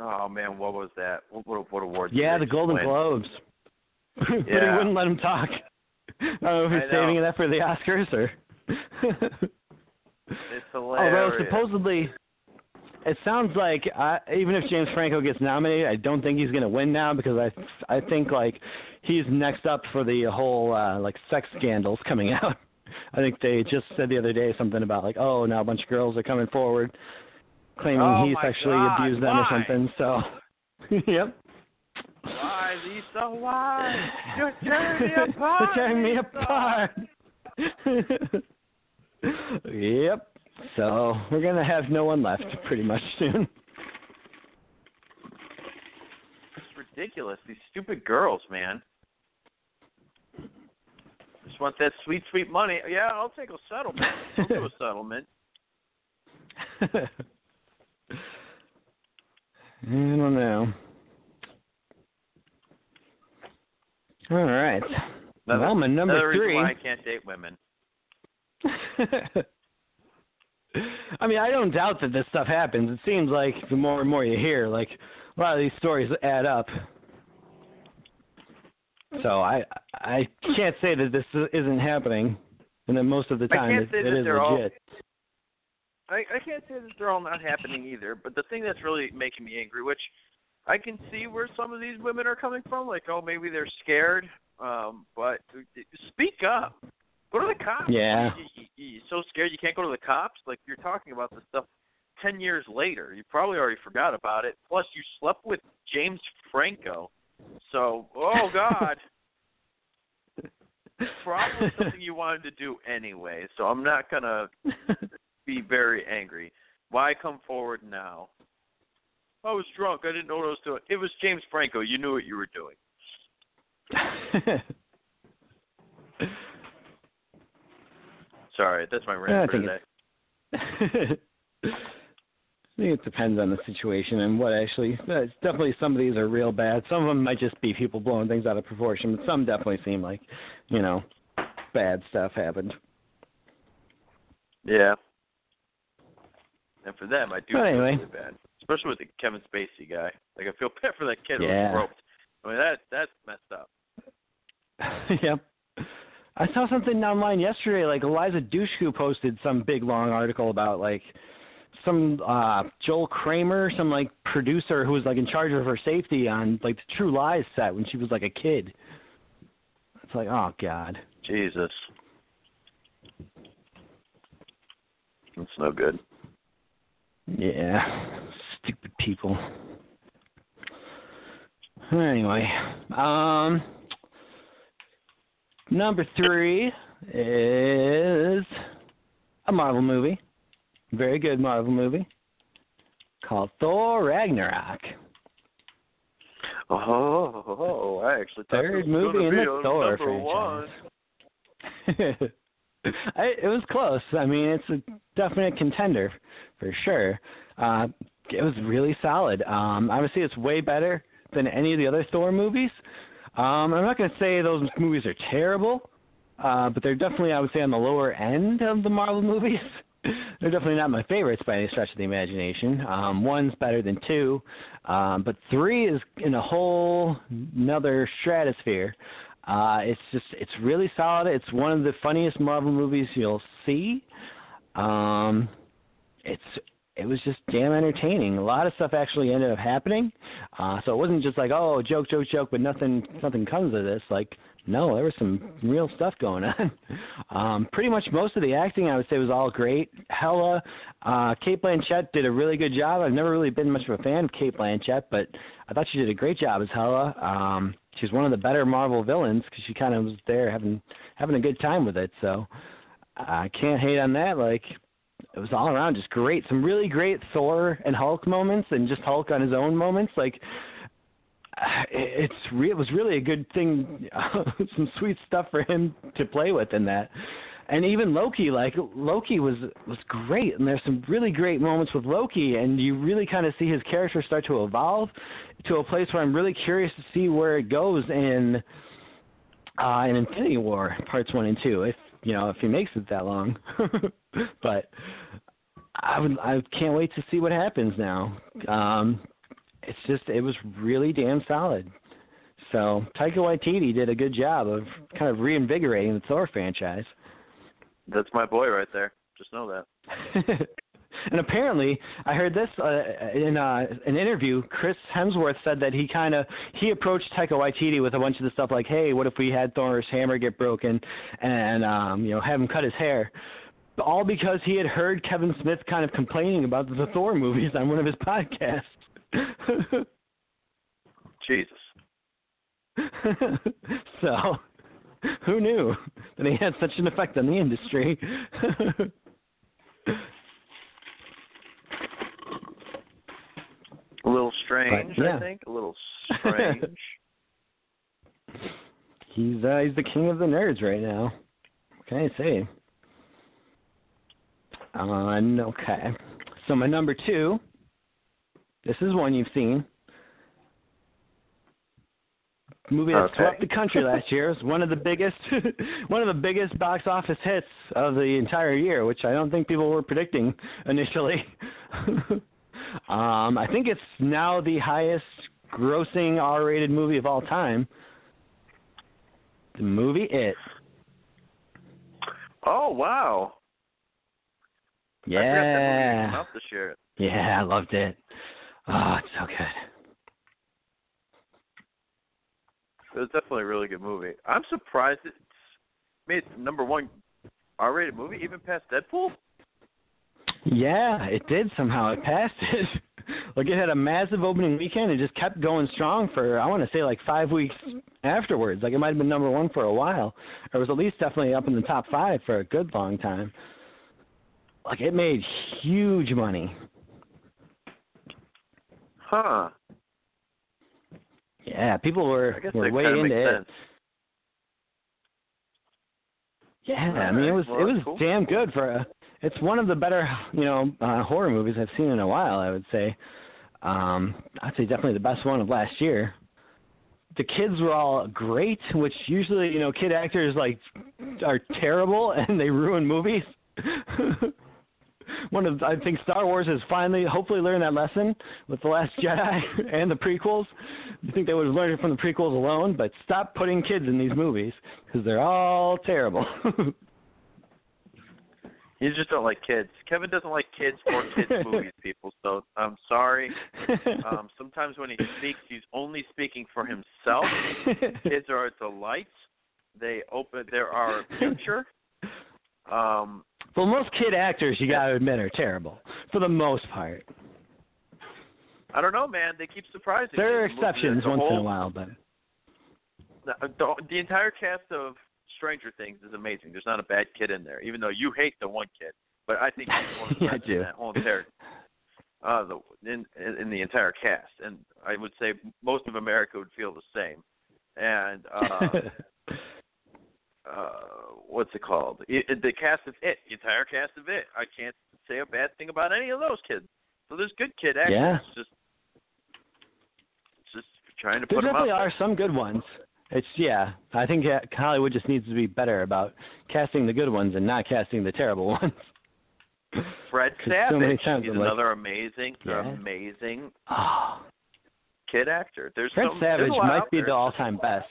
Oh man, what was that? What what, what awards? Yeah, the Golden win? Globes. but he wouldn't let him talk. Oh, I don't know if he's saving that for the Oscars or. It's hilarious. Although supposedly, it sounds like uh, even if James Franco gets nominated, I don't think he's going to win now because I I think like he's next up for the whole uh, like sex scandals coming out. I think they just said the other day something about like oh now a bunch of girls are coming forward claiming Oh, he sexually God, abused them or something. So, yep. Why, Lisa? Why? You're tearing me apart. Tearing me apart. yep. So we're gonna have no one left pretty much soon. It's ridiculous. These stupid girls, man. Just want that sweet, sweet money. Yeah, I'll take a settlement. I'll do a settlement. I don't know. All right. Another, well, my number another reason three. why I can't date women. I mean, I don't doubt that this stuff happens. It seems like the more and more you hear, like a lot of these stories add up. So I I can't say that this isn't happening, and that most of the time it, it is they're all- legit. I, I can't say that they're all not happening either, but the thing that's really making me angry, which I can see where some of these women are coming from, like, oh, maybe they're scared, um, but speak up. Go to the cops. Yeah. You, you, you- you're so scared you can't go to the cops? Like, you're talking about this stuff 10 years later. You probably already forgot about it. Plus, you slept with James Franco. So, oh, God. probably something you wanted to do anyway, so I'm not going to be very angry. Why come forward now? I was drunk. I didn't know what I was doing. It was James Franco. You knew what you were doing. Sorry, that's my Yeah, I rant for think today. I think it depends on the situation and what actually. It's definitely some of these are real bad. Some of them might just be people blowing things out of proportion, but some definitely seem like, you know, bad stuff happened. Yeah. And for them, I do But feel anyway. really bad, especially with the Kevin Spacey guy. Like I feel bad for that kid who Yeah. was groped. I mean that that's messed up. yep. I saw something online yesterday, like Eliza Dushku posted some big long article about like some uh Joel Kramer, some like producer who was like in charge of her safety on like the True Lies set when she was like a kid. It's like, oh god. Jesus. That's no good. Yeah. Stupid people. Anyway, um number 3 is a Marvel movie. Very good Marvel movie called Thor Ragnarok. Oh, oh I actually thought Third movie in the Thor franchise. I, it was close. I mean, it's a definite contender for sure. Uh, it was really solid. Um, obviously, it's way better than any of the other Thor movies. Um, I'm not going to say those movies are terrible, uh, but they're definitely, I would say, on the lower end of the Marvel movies. they're definitely not my favorites by any stretch of the imagination. Um, one's better than two, um, but three is in a whole another stratosphere. Uh, it's just it's really solid. It's one of the funniest Marvel movies you'll see. Um, it's it was just damn entertaining. A lot of stuff actually ended up happening, uh, so it wasn't just like oh joke joke joke, but nothing nothing comes of this. Like no, there was some real stuff going on. um, pretty much most of the acting I would say was all great. Hela, uh, Cate Blanchett did a really good job. I've never really been much of a fan of Cate Blanchett, but I thought she did a great job as Hela. Um, she's one of the better Marvel villains because she kind of was there having having a good time with it. So I can't hate on that. Like it was all around just great. Some really great Thor and Hulk moments, and just Hulk on his own moments. Like it's re- it was really a good thing, some sweet stuff for him to play with in that. And even Loki, like Loki was was great, and there's some really great moments with Loki, and you really kind of see his character start to evolve to a place where I'm really curious to see where it goes in uh, in Infinity War parts one and two. If you know if he makes it that long, but I would I can't wait to see what happens now. Um, it's just it was really damn solid. So Taika Waititi did a good job of kind of reinvigorating the Thor franchise. That's my boy right there. Just know that. and apparently, I heard this uh, in uh, an interview. Chris Hemsworth said that he kind of he approached Taika Waititi with a bunch of the stuff like, "Hey, what if we had Thor's hammer get broken, and um, you know have him cut his hair?" All because he had heard Kevin Smith kind of complaining about the Thor movies on one of his podcasts. Jesus. so, who knew that he had such an effect on the industry? a little strange, but, yeah. I think. A little strange. he's uh, he's the king of the nerds right now. What can I say? Uh, okay. So my number two this is one you've seen. Movie that okay. swept the country last year. It was one of the biggest, one of the biggest box office hits of the entire year, which I don't think people were predicting initially. um, I think it's now the highest grossing R-rated movie of all time. The movie It. Oh wow! Yeah. I forgot that movie came out this year. Yeah, I loved it. Oh, it's so good. It was definitely a really good movie. I'm surprised it's made number one R-rated movie, even past Deadpool. Yeah, it did somehow. It passed it. like it had a massive opening weekend and just kept going strong for I want to say like five weeks afterwards. Like it might have been number one for a while, or it was at least definitely up in the top five for a good long time. Like it made huge money. Huh. Yeah, people were were way into it. sense. Yeah, I mean it was Alright, it was cool. damn good for a. It's one of the better you know uh, horror movies I've seen in a while. I would say. Um, I'd say definitely the best one of last year. The kids were all great, which usually you know kid actors like are terrible and they ruin movies. one of I think Star Wars has finally hopefully learned that lesson with the Last Jedi and the prequels. You think they would have learned it from the prequels alone, but stop putting kids in these movies because they're all terrible. You just don't like kids. Kevin doesn't like kids or kids movies, people. So I'm sorry. Um, sometimes when he speaks, he's only speaking for himself. Kids are a delight. They open. There are our future. Um, well, most kid actors, you got to admit, are terrible for the most part. I don't know, man. They keep surprising. There are exceptions the once in a while, but The, the, entire cast of Stranger Things is amazing. There's not a bad kid in there, even though you hate the one kid. But I think he's one of the Yeah, I best do. in that whole entire uh, the in in the entire cast, and I would say most of America would feel the same. And uh, uh, what's it called? It, it, the cast of It, the entire cast of It. I can't say a bad thing about any of those kids. So there's good kid actors. Yeah. It's just it's just trying to there put them out definitely are some good ones. It's yeah. I think Hollywood just needs to be better about casting the good ones and not casting the terrible ones. Fred Savage, so many times he's I'm like, another amazing, Yeah. amazing Oh, kid actor. There's Fred some, Savage might be there. the all-time best.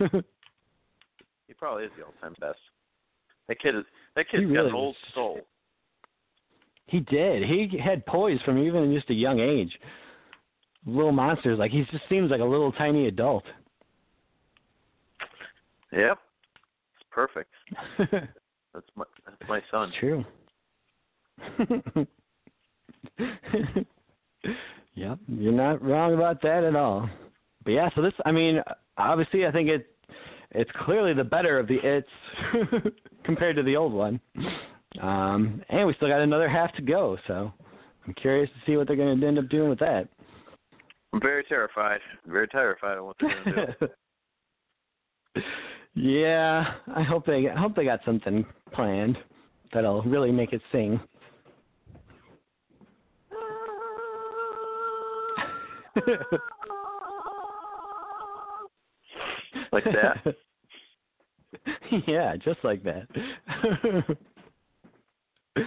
He probably is the all-time best. That kid is that kid's He got really an old soul. he did. He had poise from even just a young age. Little monsters, like he just seems like a little tiny adult. Yep, it's perfect. That's my that's my son. It's true. yep, you're not wrong about that at all. But yeah, so this, I mean, obviously, I think it, it's clearly the better of the it's compared to the old one. Um, and we still got another half to go, so I'm curious to see what they're going to end up doing with that. I'm very terrified. Very terrified of what they're gonna do. yeah, I hope they I hope they got something planned that'll really make it sing. Like that? yeah, just like that.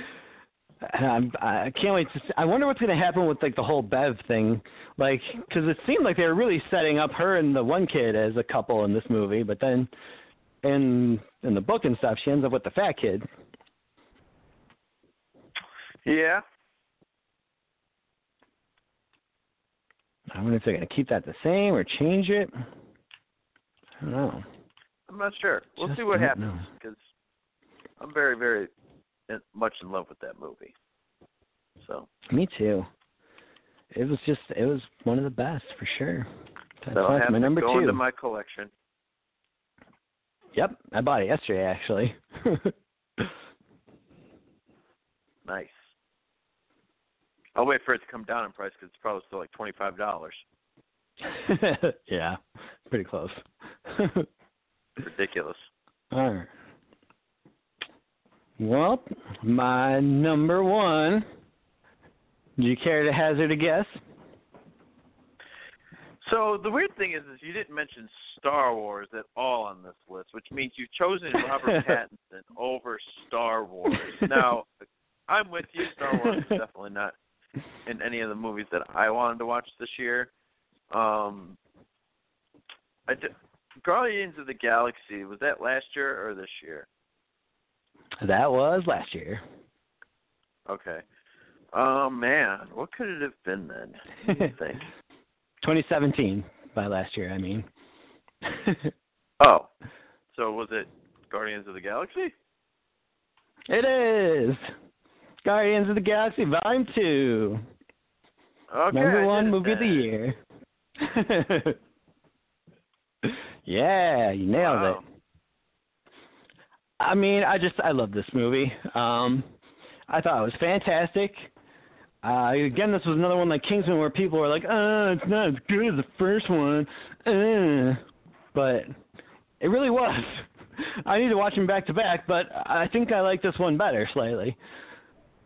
I'm, I can't wait to. See, I wonder what's going to happen with like the whole Bev thing, like because it seemed like they were really setting up her and the one kid as a couple in this movie, but then in in the book and stuff, she ends up with the fat kid. Yeah. I wonder if they're going to keep that the same or change it. I don't know. I'm not sure. We'll Just see what happens because I'm very, very uh, much in love with that movie. So Me too. It was just it was one of the best for sure. That's have my to number go two. into my collection. Yep, I bought it yesterday actually. Nice. I'll wait for it to come down in price because it's probably still like twenty five dollars. yeah, pretty close. Ridiculous. All right. Well, my number one. Do you care to hazard a guess? So the weird thing is, is you didn't mention Star Wars at all on this list, which means you've chosen Robert Pattinson over Star Wars. Now, I'm with you. Star Wars is definitely not in any of the movies that I wanted to watch this year. Um, I did, Guardians of the Galaxy was that last year or this year? That was last year. Okay. Oh man, what could it have been then? What do you think? 2017 by last year, I mean. oh, so was it Guardians of the Galaxy? it is Guardians of the Galaxy Volume 2. Okay, Number one movie of the year. Yeah, you nailed Wow. it. I mean, I just I love this movie. Um I thought it was fantastic. Uh again this was another one like Kingsman where people were like, "Uh, it's not as good as the first one." Uh, but it really was. I need to watch them back to back, but I think I like this one better slightly.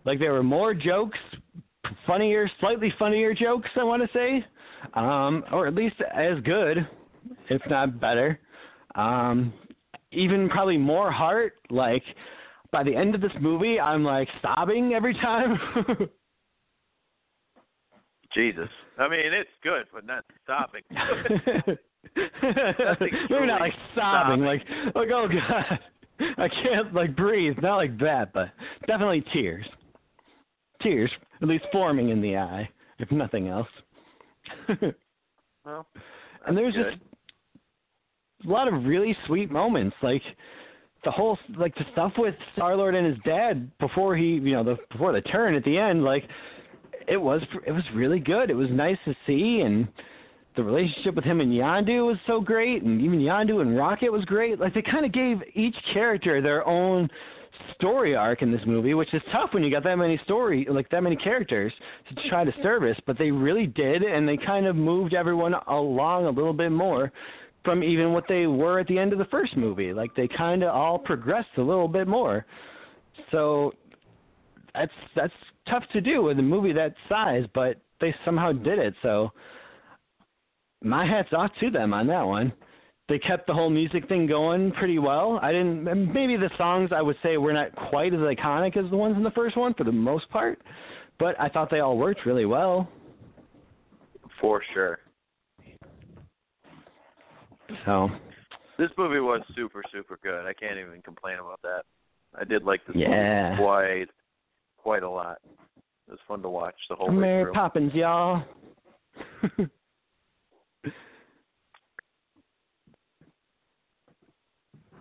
Like there were more jokes, funnier, slightly funnier jokes, I want to say, um, or at least as good, if not better. Um, even probably more heart. Like by the end of this movie, I'm like sobbing every time. Jesus. I mean, it's good, but not sobbing. Maybe not like sobbing, sobbing. like like oh god, I can't like breathe. Not like that, but definitely tears. Tears, at least forming in the eye, if nothing else. well, and there's that's just a lot of really sweet moments, like the whole like the stuff with Star Lord and his dad before he, you know, the before the turn at the end, like it was it was really good. It was nice to see, and the relationship with him and Yondu was so great, and even Yondu and Rocket was great. Like they kind of gave each character their own story arc in this movie, which is tough when you got that many story like that many characters to try to service, but they really did and they kind of moved everyone along a little bit more from even what they were at the end of the first movie. Like they kind of all progressed a little bit more. So that's that's tough to do with a movie that size, but they somehow did it. So my hats off to them on that one. they kept the whole music thing going pretty well. I didn't maybe the songs I would say were not quite as iconic as the ones in the first one for the most part, but I thought they all worked really well. For sure. So this movie was super super good. I can't even complain about that. I did like this yeah. movie quite quite a lot. It was fun to watch the whole way Mary through. Poppins, y'all.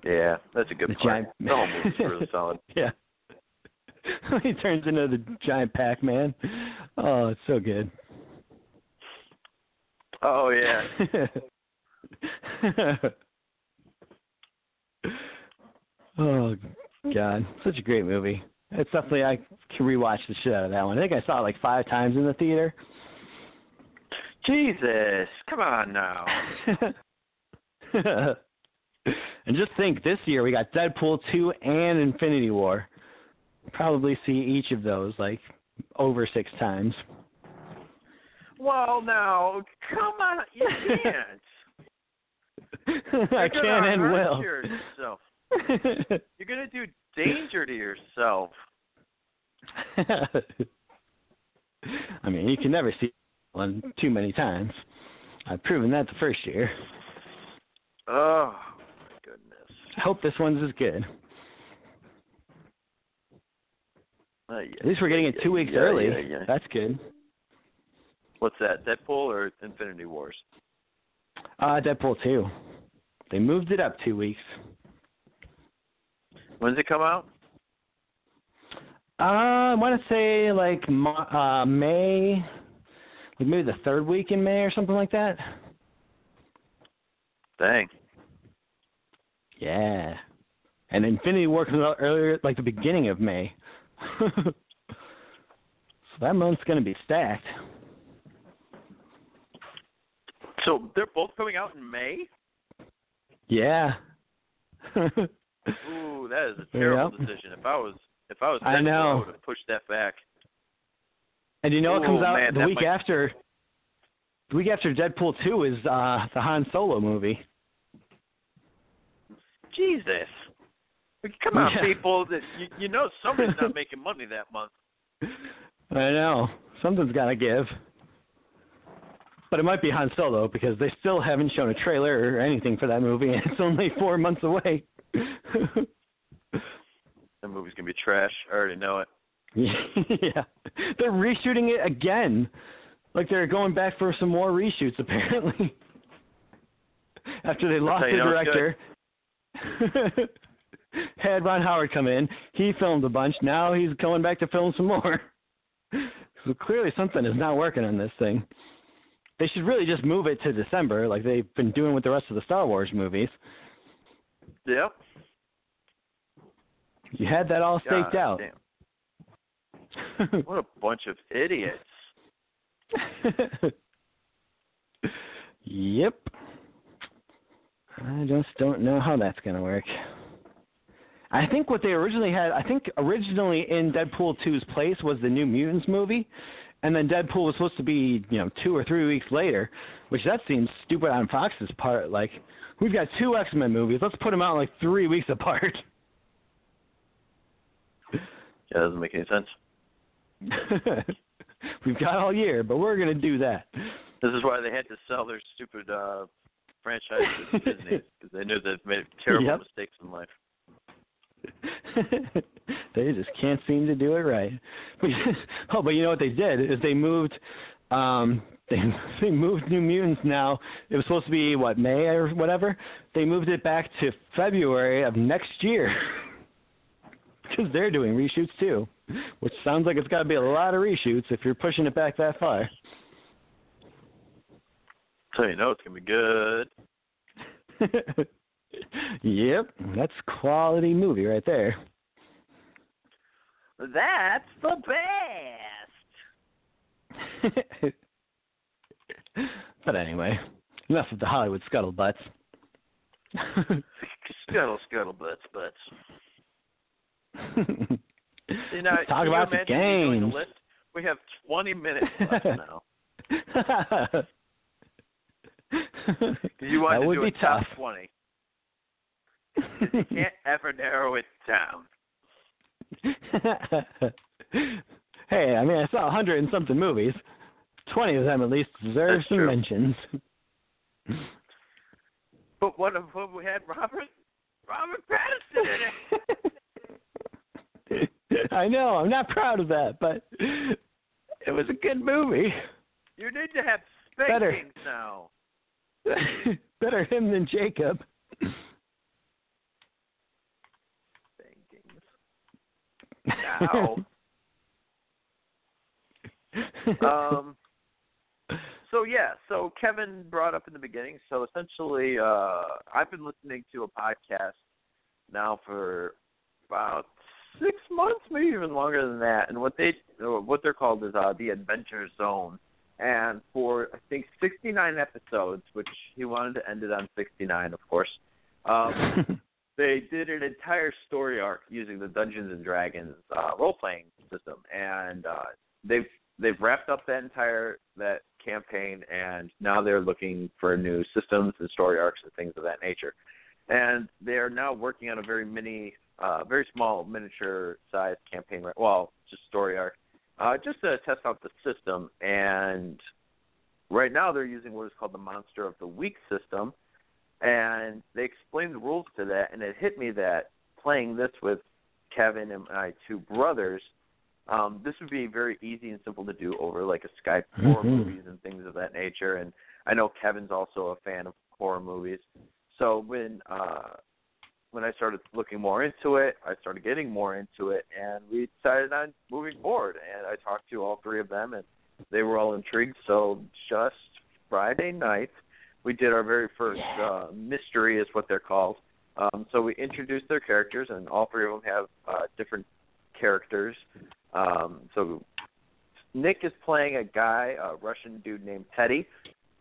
yeah, that's a good the giant The whole movie's really solid. Yeah. he turns into the giant Pac-Man. Oh, it's so good. Oh yeah. oh God, such a great movie. It's definitely I can rewatch the shit out of that one. I think I saw it like five times in the theater. Jesus, come on now. and just think, this year we got Deadpool two and Infinity War. Probably see each of those like over six times. Well, now, come on, you can't. I can and will. Yourself. You're gonna do danger to yourself. I mean, you can never see one too many times. I've proven that the first year. Oh my goodness. I hope this one's as good. Uh, yeah, At least we're getting it two weeks yeah, early. Yeah. That's good. What's that? Deadpool or Infinity Wars? Uh, Deadpool 2. They moved it up two weeks. When's it come out? Uh, I want to say like uh, May, like maybe the third week in May or something like that. Dang. Yeah. And Infinity War comes out earlier, like the beginning of May. so that month's going to be stacked. So they're both coming out in May? Yeah. Ooh, that is a terrible Yep. decision. If I was if I was I know. would have pushed that back. And you know what comes Oh, out man, the week might- after? The week after Deadpool 2 is uh the Han Solo movie. Jesus. Come on, Yeah. people. That you, you know somebody's not making money that month. I know. Something's got to give. But it might be Han Solo because they still haven't shown a trailer or anything for that movie, and it's only four months away. That movie's gonna be trash. I already know it. yeah. They're reshooting it again. Like they're going back for some more reshoots, apparently. After they lost the director. Had Ron Howard come in. He filmed a bunch. Now he's going back to film some more. So clearly something is not working on this thing. They should really just move it to December, like they've been doing with the rest of the Star Wars movies. Yep. You had that all staked God out. damn. What a bunch of idiots. yep. I just don't know how that's going to work. I think what they originally had, I think originally in Deadpool 2's place was the New Mutants movie, and then Deadpool was supposed to be, you know, two or three weeks later, which that seems stupid on Fox's part. Like, we've got two X Men movies, let's put them out like three weeks apart. Yeah, that doesn't make any sense. we've got all year, but we're going to do that. This is why they had to sell their stupid uh franchise to Disney because they knew they'd made terrible Yep. mistakes in life. they just can't seem to do it right. But, oh, but you know what they did is they moved. Um, they they moved New Mutants now. It was supposed to be what May or whatever. They moved it back to February of next year because they're doing reshoots too. Which sounds like it's got to be a lot of reshoots if you're pushing it back that far. So you know it's gonna be good yep, that's quality movie right there. That's the best. but anyway, enough of the Hollywood scuttlebutts. Scuttle, scuttlebutts, butts. you know, Let's talk about the games. We have 20 minutes left now. you wanted that would to do be a tough. top 20. You can't ever narrow it down. hey, I mean, I saw a hundred and something movies. Twenty of them at least deserve That's some true. mentions. But one of what we had Robert Robert Pattinson in it? I know, I'm not proud of that, but it was a good movie. You need to have Better. now. Better him than Jacob. Spankings. Now. um so yeah, so Kevin brought up in the beginning. So essentially, uh, I've been listening to a podcast now for about six months, maybe even longer than that. And what they what they're called is uh, the Adventure Zone. And for I think 69 episodes, which he wanted to end it on 69, of course. Um, they did an entire story arc using the Dungeons and Dragons uh, role playing system, and uh, they've they've wrapped up that entire that campaign, and now they're looking for new systems and story arcs and things of that nature. And they are now working on a very mini, uh, very small miniature sized campaign. Well, just story arc, uh, just to test out the system. And right now they're using what is called the Monster of the Week system, and they explained the rules to that, and it hit me that playing this with Kevin and my two brothers, um, this would be very easy and simple to do over like a Skype horror Mhm. movies and things of that nature. And I know Kevin's also a fan of horror movies, so when uh, when I started looking more into it, I started getting more into it, and we decided on moving forward. And I talked to all three of them, and they were all intrigued. So just Friday night, we did our very first uh, mystery, is what they're called. Um, so we introduced their characters, and all three of them have uh, different characters. Um, so Nick is playing a guy, a Russian dude named Teddy.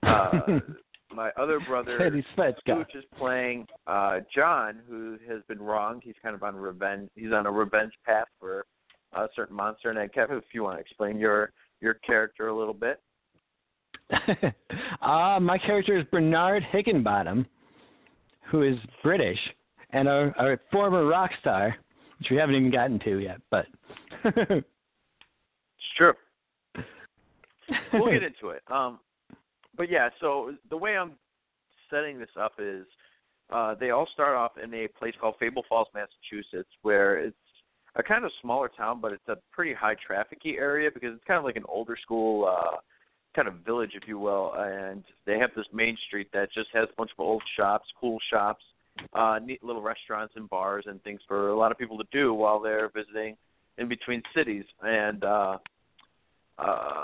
Uh, my other brother, Teddy. Scooch, is playing uh, John, who has been wronged. He's kind of on revenge. He's on a revenge path for a certain monster. And Kevin, if you want to explain your your character a little bit. uh, my character is Bernard Higginbottom, who is British and a, a former rock star, which we haven't even gotten to yet. But It's true. we'll get into it. Um, but yeah, so the way I'm setting this up is uh, they all start off in a place called Fable Falls, Massachusetts, where it's a kind of smaller town, but it's a pretty high trafficy area because it's kind of like an older school uh, kind of village, if you will. And they have this main street that just has a bunch of old shops, cool shops, uh, neat little restaurants and bars and things for a lot of people to do while they're visiting in between cities. And uh, uh,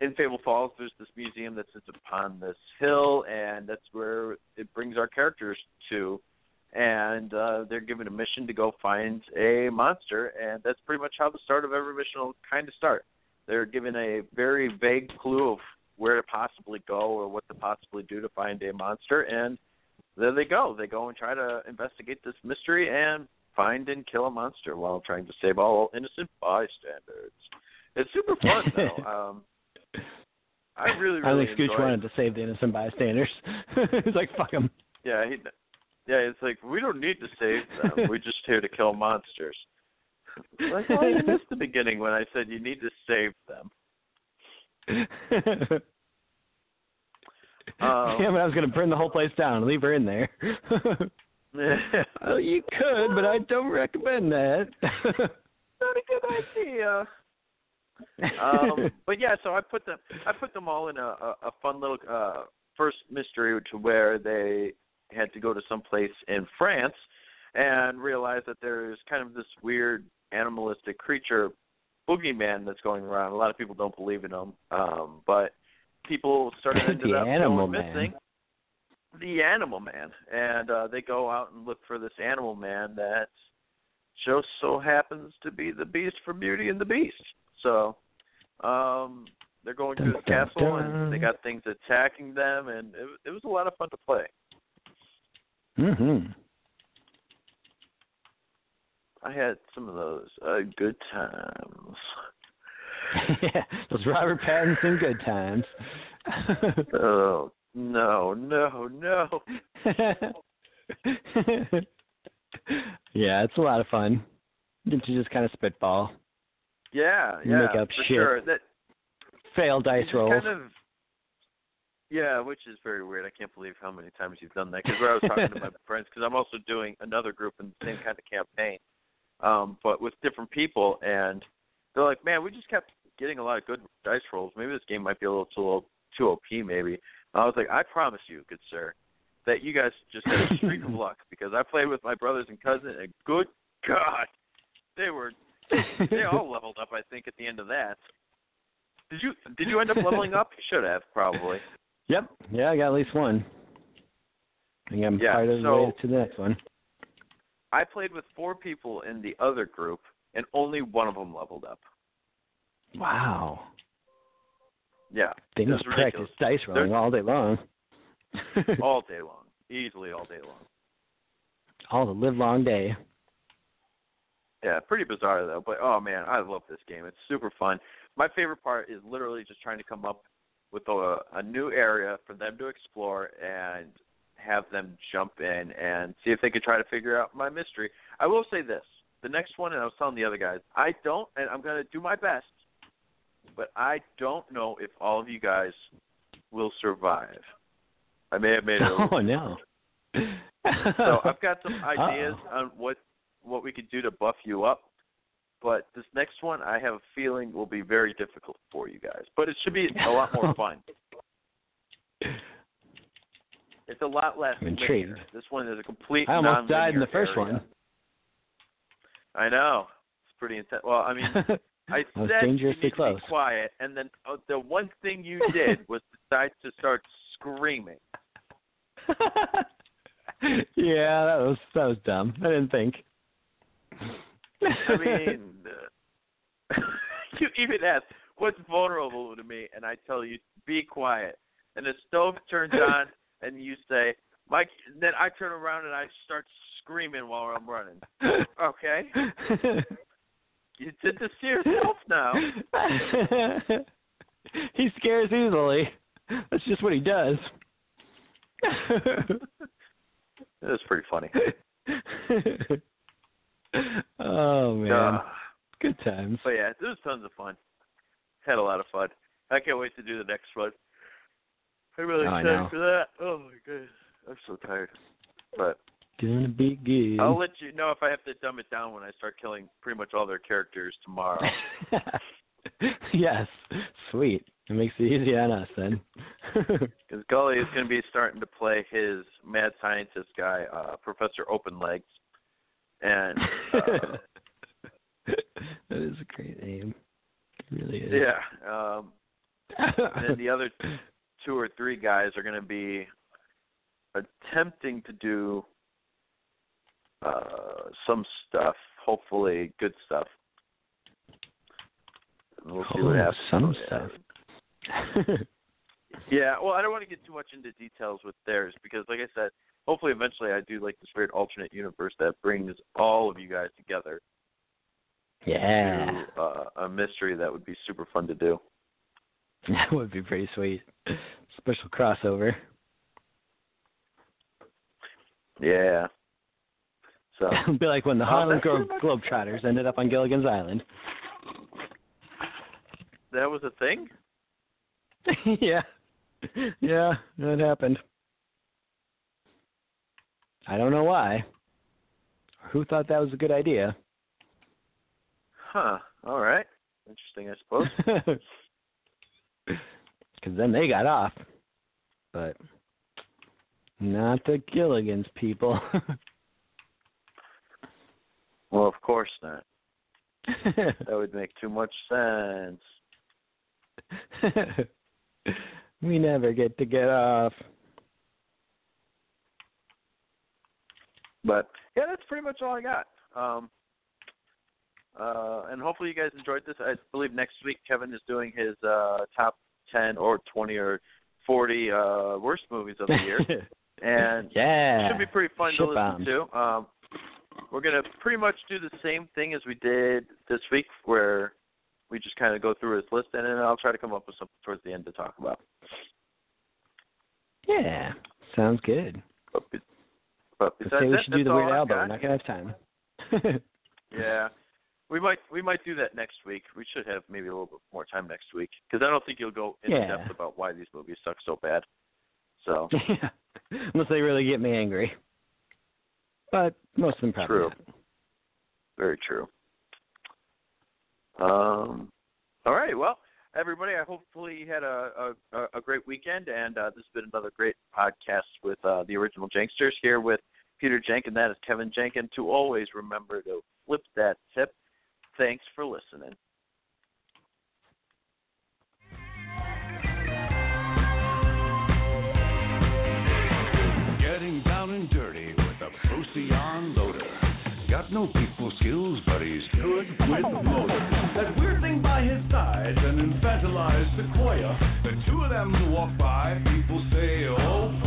in Fable Falls, there's this museum that sits upon this hill, and that's where it brings our characters to. And uh, they're given a mission to go find a monster, and that's pretty much how the start of every mission will kind of start. They're given a very vague clue of where to possibly go or what to possibly do to find a monster, and there they go. They go and try to investigate this mystery and find and kill a monster while trying to save all innocent bystanders. It's super fun though. Um, I really, I really think Scooch it. wanted to save the innocent bystanders. He's like, fuck him. Yeah, he, yeah. It's like we don't need to save them. We're just here to kill monsters. Like, well, you missed the beginning when I said you need to save them. Um, Damn it, I was going to burn the whole place down and leave her in there. well, you could, but I don't recommend that. not a good idea. um, but yeah, so I put them I put them all in a, a, a fun little uh, first mystery to where they had to go to some place in France and realize that there's kind of this weird animalistic creature, boogeyman that's going around. A lot of people don't believe in him, um, but people started ended The up Animal Man. missing. The Animal Man, and uh, they go out and look for this Animal Man that just so happens to be the Beast from Beauty and the Beast. So um, they're going through the dun, castle, and they got things attacking them, and it, it was a lot of fun to play. mhm. I had some of those uh, good times. yeah, those Robert Pattinson good times. Oh No, no, no. yeah, it's a lot of fun. You just kind of spitball, Yeah, yeah, make up for shit. sure. That fail dice rolls. Kind of, yeah, which is very weird. I can't believe how many times you've done that. Because where I was talking to my friends, because I'm also doing another group in the same kind of campaign, um, but with different people, and they're like, "Man, we just kept getting a lot of good dice rolls. Maybe this game might be a little too too OP, maybe." I was like, "I promise you, good sir, that you guys just had a streak of luck because I played with my brothers and cousin, and good God, they were they all leveled up. I think at the end of that." Did you did you end up leveling up? You should have probably. Yep. Yeah, I got at least one. I think I'm Yeah, part of the so- way to the next one. I played with four people in the other group, and only one of them leveled up. Wow. Yeah, They must practice dice rolling all day long. all day long, easily all day long. all the live long day. Yeah, pretty bizarre though. But oh man, I love this game. It's super fun. My favorite part is literally just trying to come up with a, a new area for them to explore and have them jump in and see if they could try to figure out my mystery. I will say this: the next one, and I was telling the other guys, I don't, and I'm going to do my best, but I don't know if all of you guys will survive. I may have made it. Oh no. so I've got some ideas Uh-oh. on what what we could do to buff you up. But this next one, I have a feeling will be very difficult for you guys. But it should be a lot more fun. It's a lot less. I'm intrigued. linear. This one is a complete. I almost died in the first area. one. I know. It's pretty intense. Well, I mean, I said you dangerously close. be quiet, and then uh, the one thing you did was decide to start screaming. yeah, that was that was dumb. I didn't think. I mean, uh, you even ask, "What's vulnerable to me?" And I tell you, "Be quiet." And the stove turns on, and you say, "Mike." Then I turn around and I start screaming while I'm running. Okay, you did this to yourself now. he scares easily. That's just what he does. Was pretty funny. oh man, Uh, good times. but yeah, it was tons of fun. Had a lot of fun. I can't wait to do the next one. I'm really Oh, excited for that. Oh my goodness, I'm so tired. But Gonna be good. I'll let you know if I have to dumb it down when I start killing pretty much all their characters tomorrow. yes, sweet. It makes it easy on us then. Because Gully is going to be starting to play his mad scientist guy, uh, Professor Open Legs, and uh, that is a great name. It really is. yeah, um, and then the other two or three guys are going to be attempting to do uh, some stuff, hopefully good stuff. We'll see oh, what happens. some Yeah. stuff. Yeah, well, I don't want to get too much into details with theirs because, like I said, hopefully eventually I do like this weird alternate universe that brings all of you guys together yeah, to uh, a mystery that would be super fun to do. that would be pretty sweet. Special crossover. Yeah. So It would be like when the Oh, Harlem Glo- Globetrotters ended up on Gilligan's Island. that was a thing. yeah, yeah, that happened. I don't know why. Who thought that was a good idea? Huh. All right. Interesting, I suppose. Because then they got off, but not the Gilligan's people. well, of course not. That would make too much sense. we never get to get off. But yeah, that's pretty much all I got. Um, uh, and hopefully you guys enjoyed this. I believe next week Kevin is doing his uh, top ten or twenty or forty uh, worst movies of the year, and yeah. should be pretty fun to listen to. Um, we're gonna pretty much do the same thing as we did this week, where we just kind of go through his list, and then I'll try to come up with something towards the end to talk about. Yeah, sounds good. But, but besides we that, should do the Weird Al, but we're not gonna have time. Yeah, we might we might do that next week. We should have maybe a little bit more time next week because I don't think you'll go in Yeah. depth about why these movies suck so bad. So unless they really get me angry. But most of them probably True. not. very true. Um, all right, well, everybody, I hopefully you had a a, a great weekend, and uh, this has been another great podcast with uh, the original Janksters here with Peter Jenkin. That is Kevin Jenkin. To always remember to flip that tip. Thanks for listening. Getting down and dirty with a Procyon lotor. Got no people skills, but he's good with motor. That weird thing by his side, an infantilized sequoia. The two of them walk by, people say, oh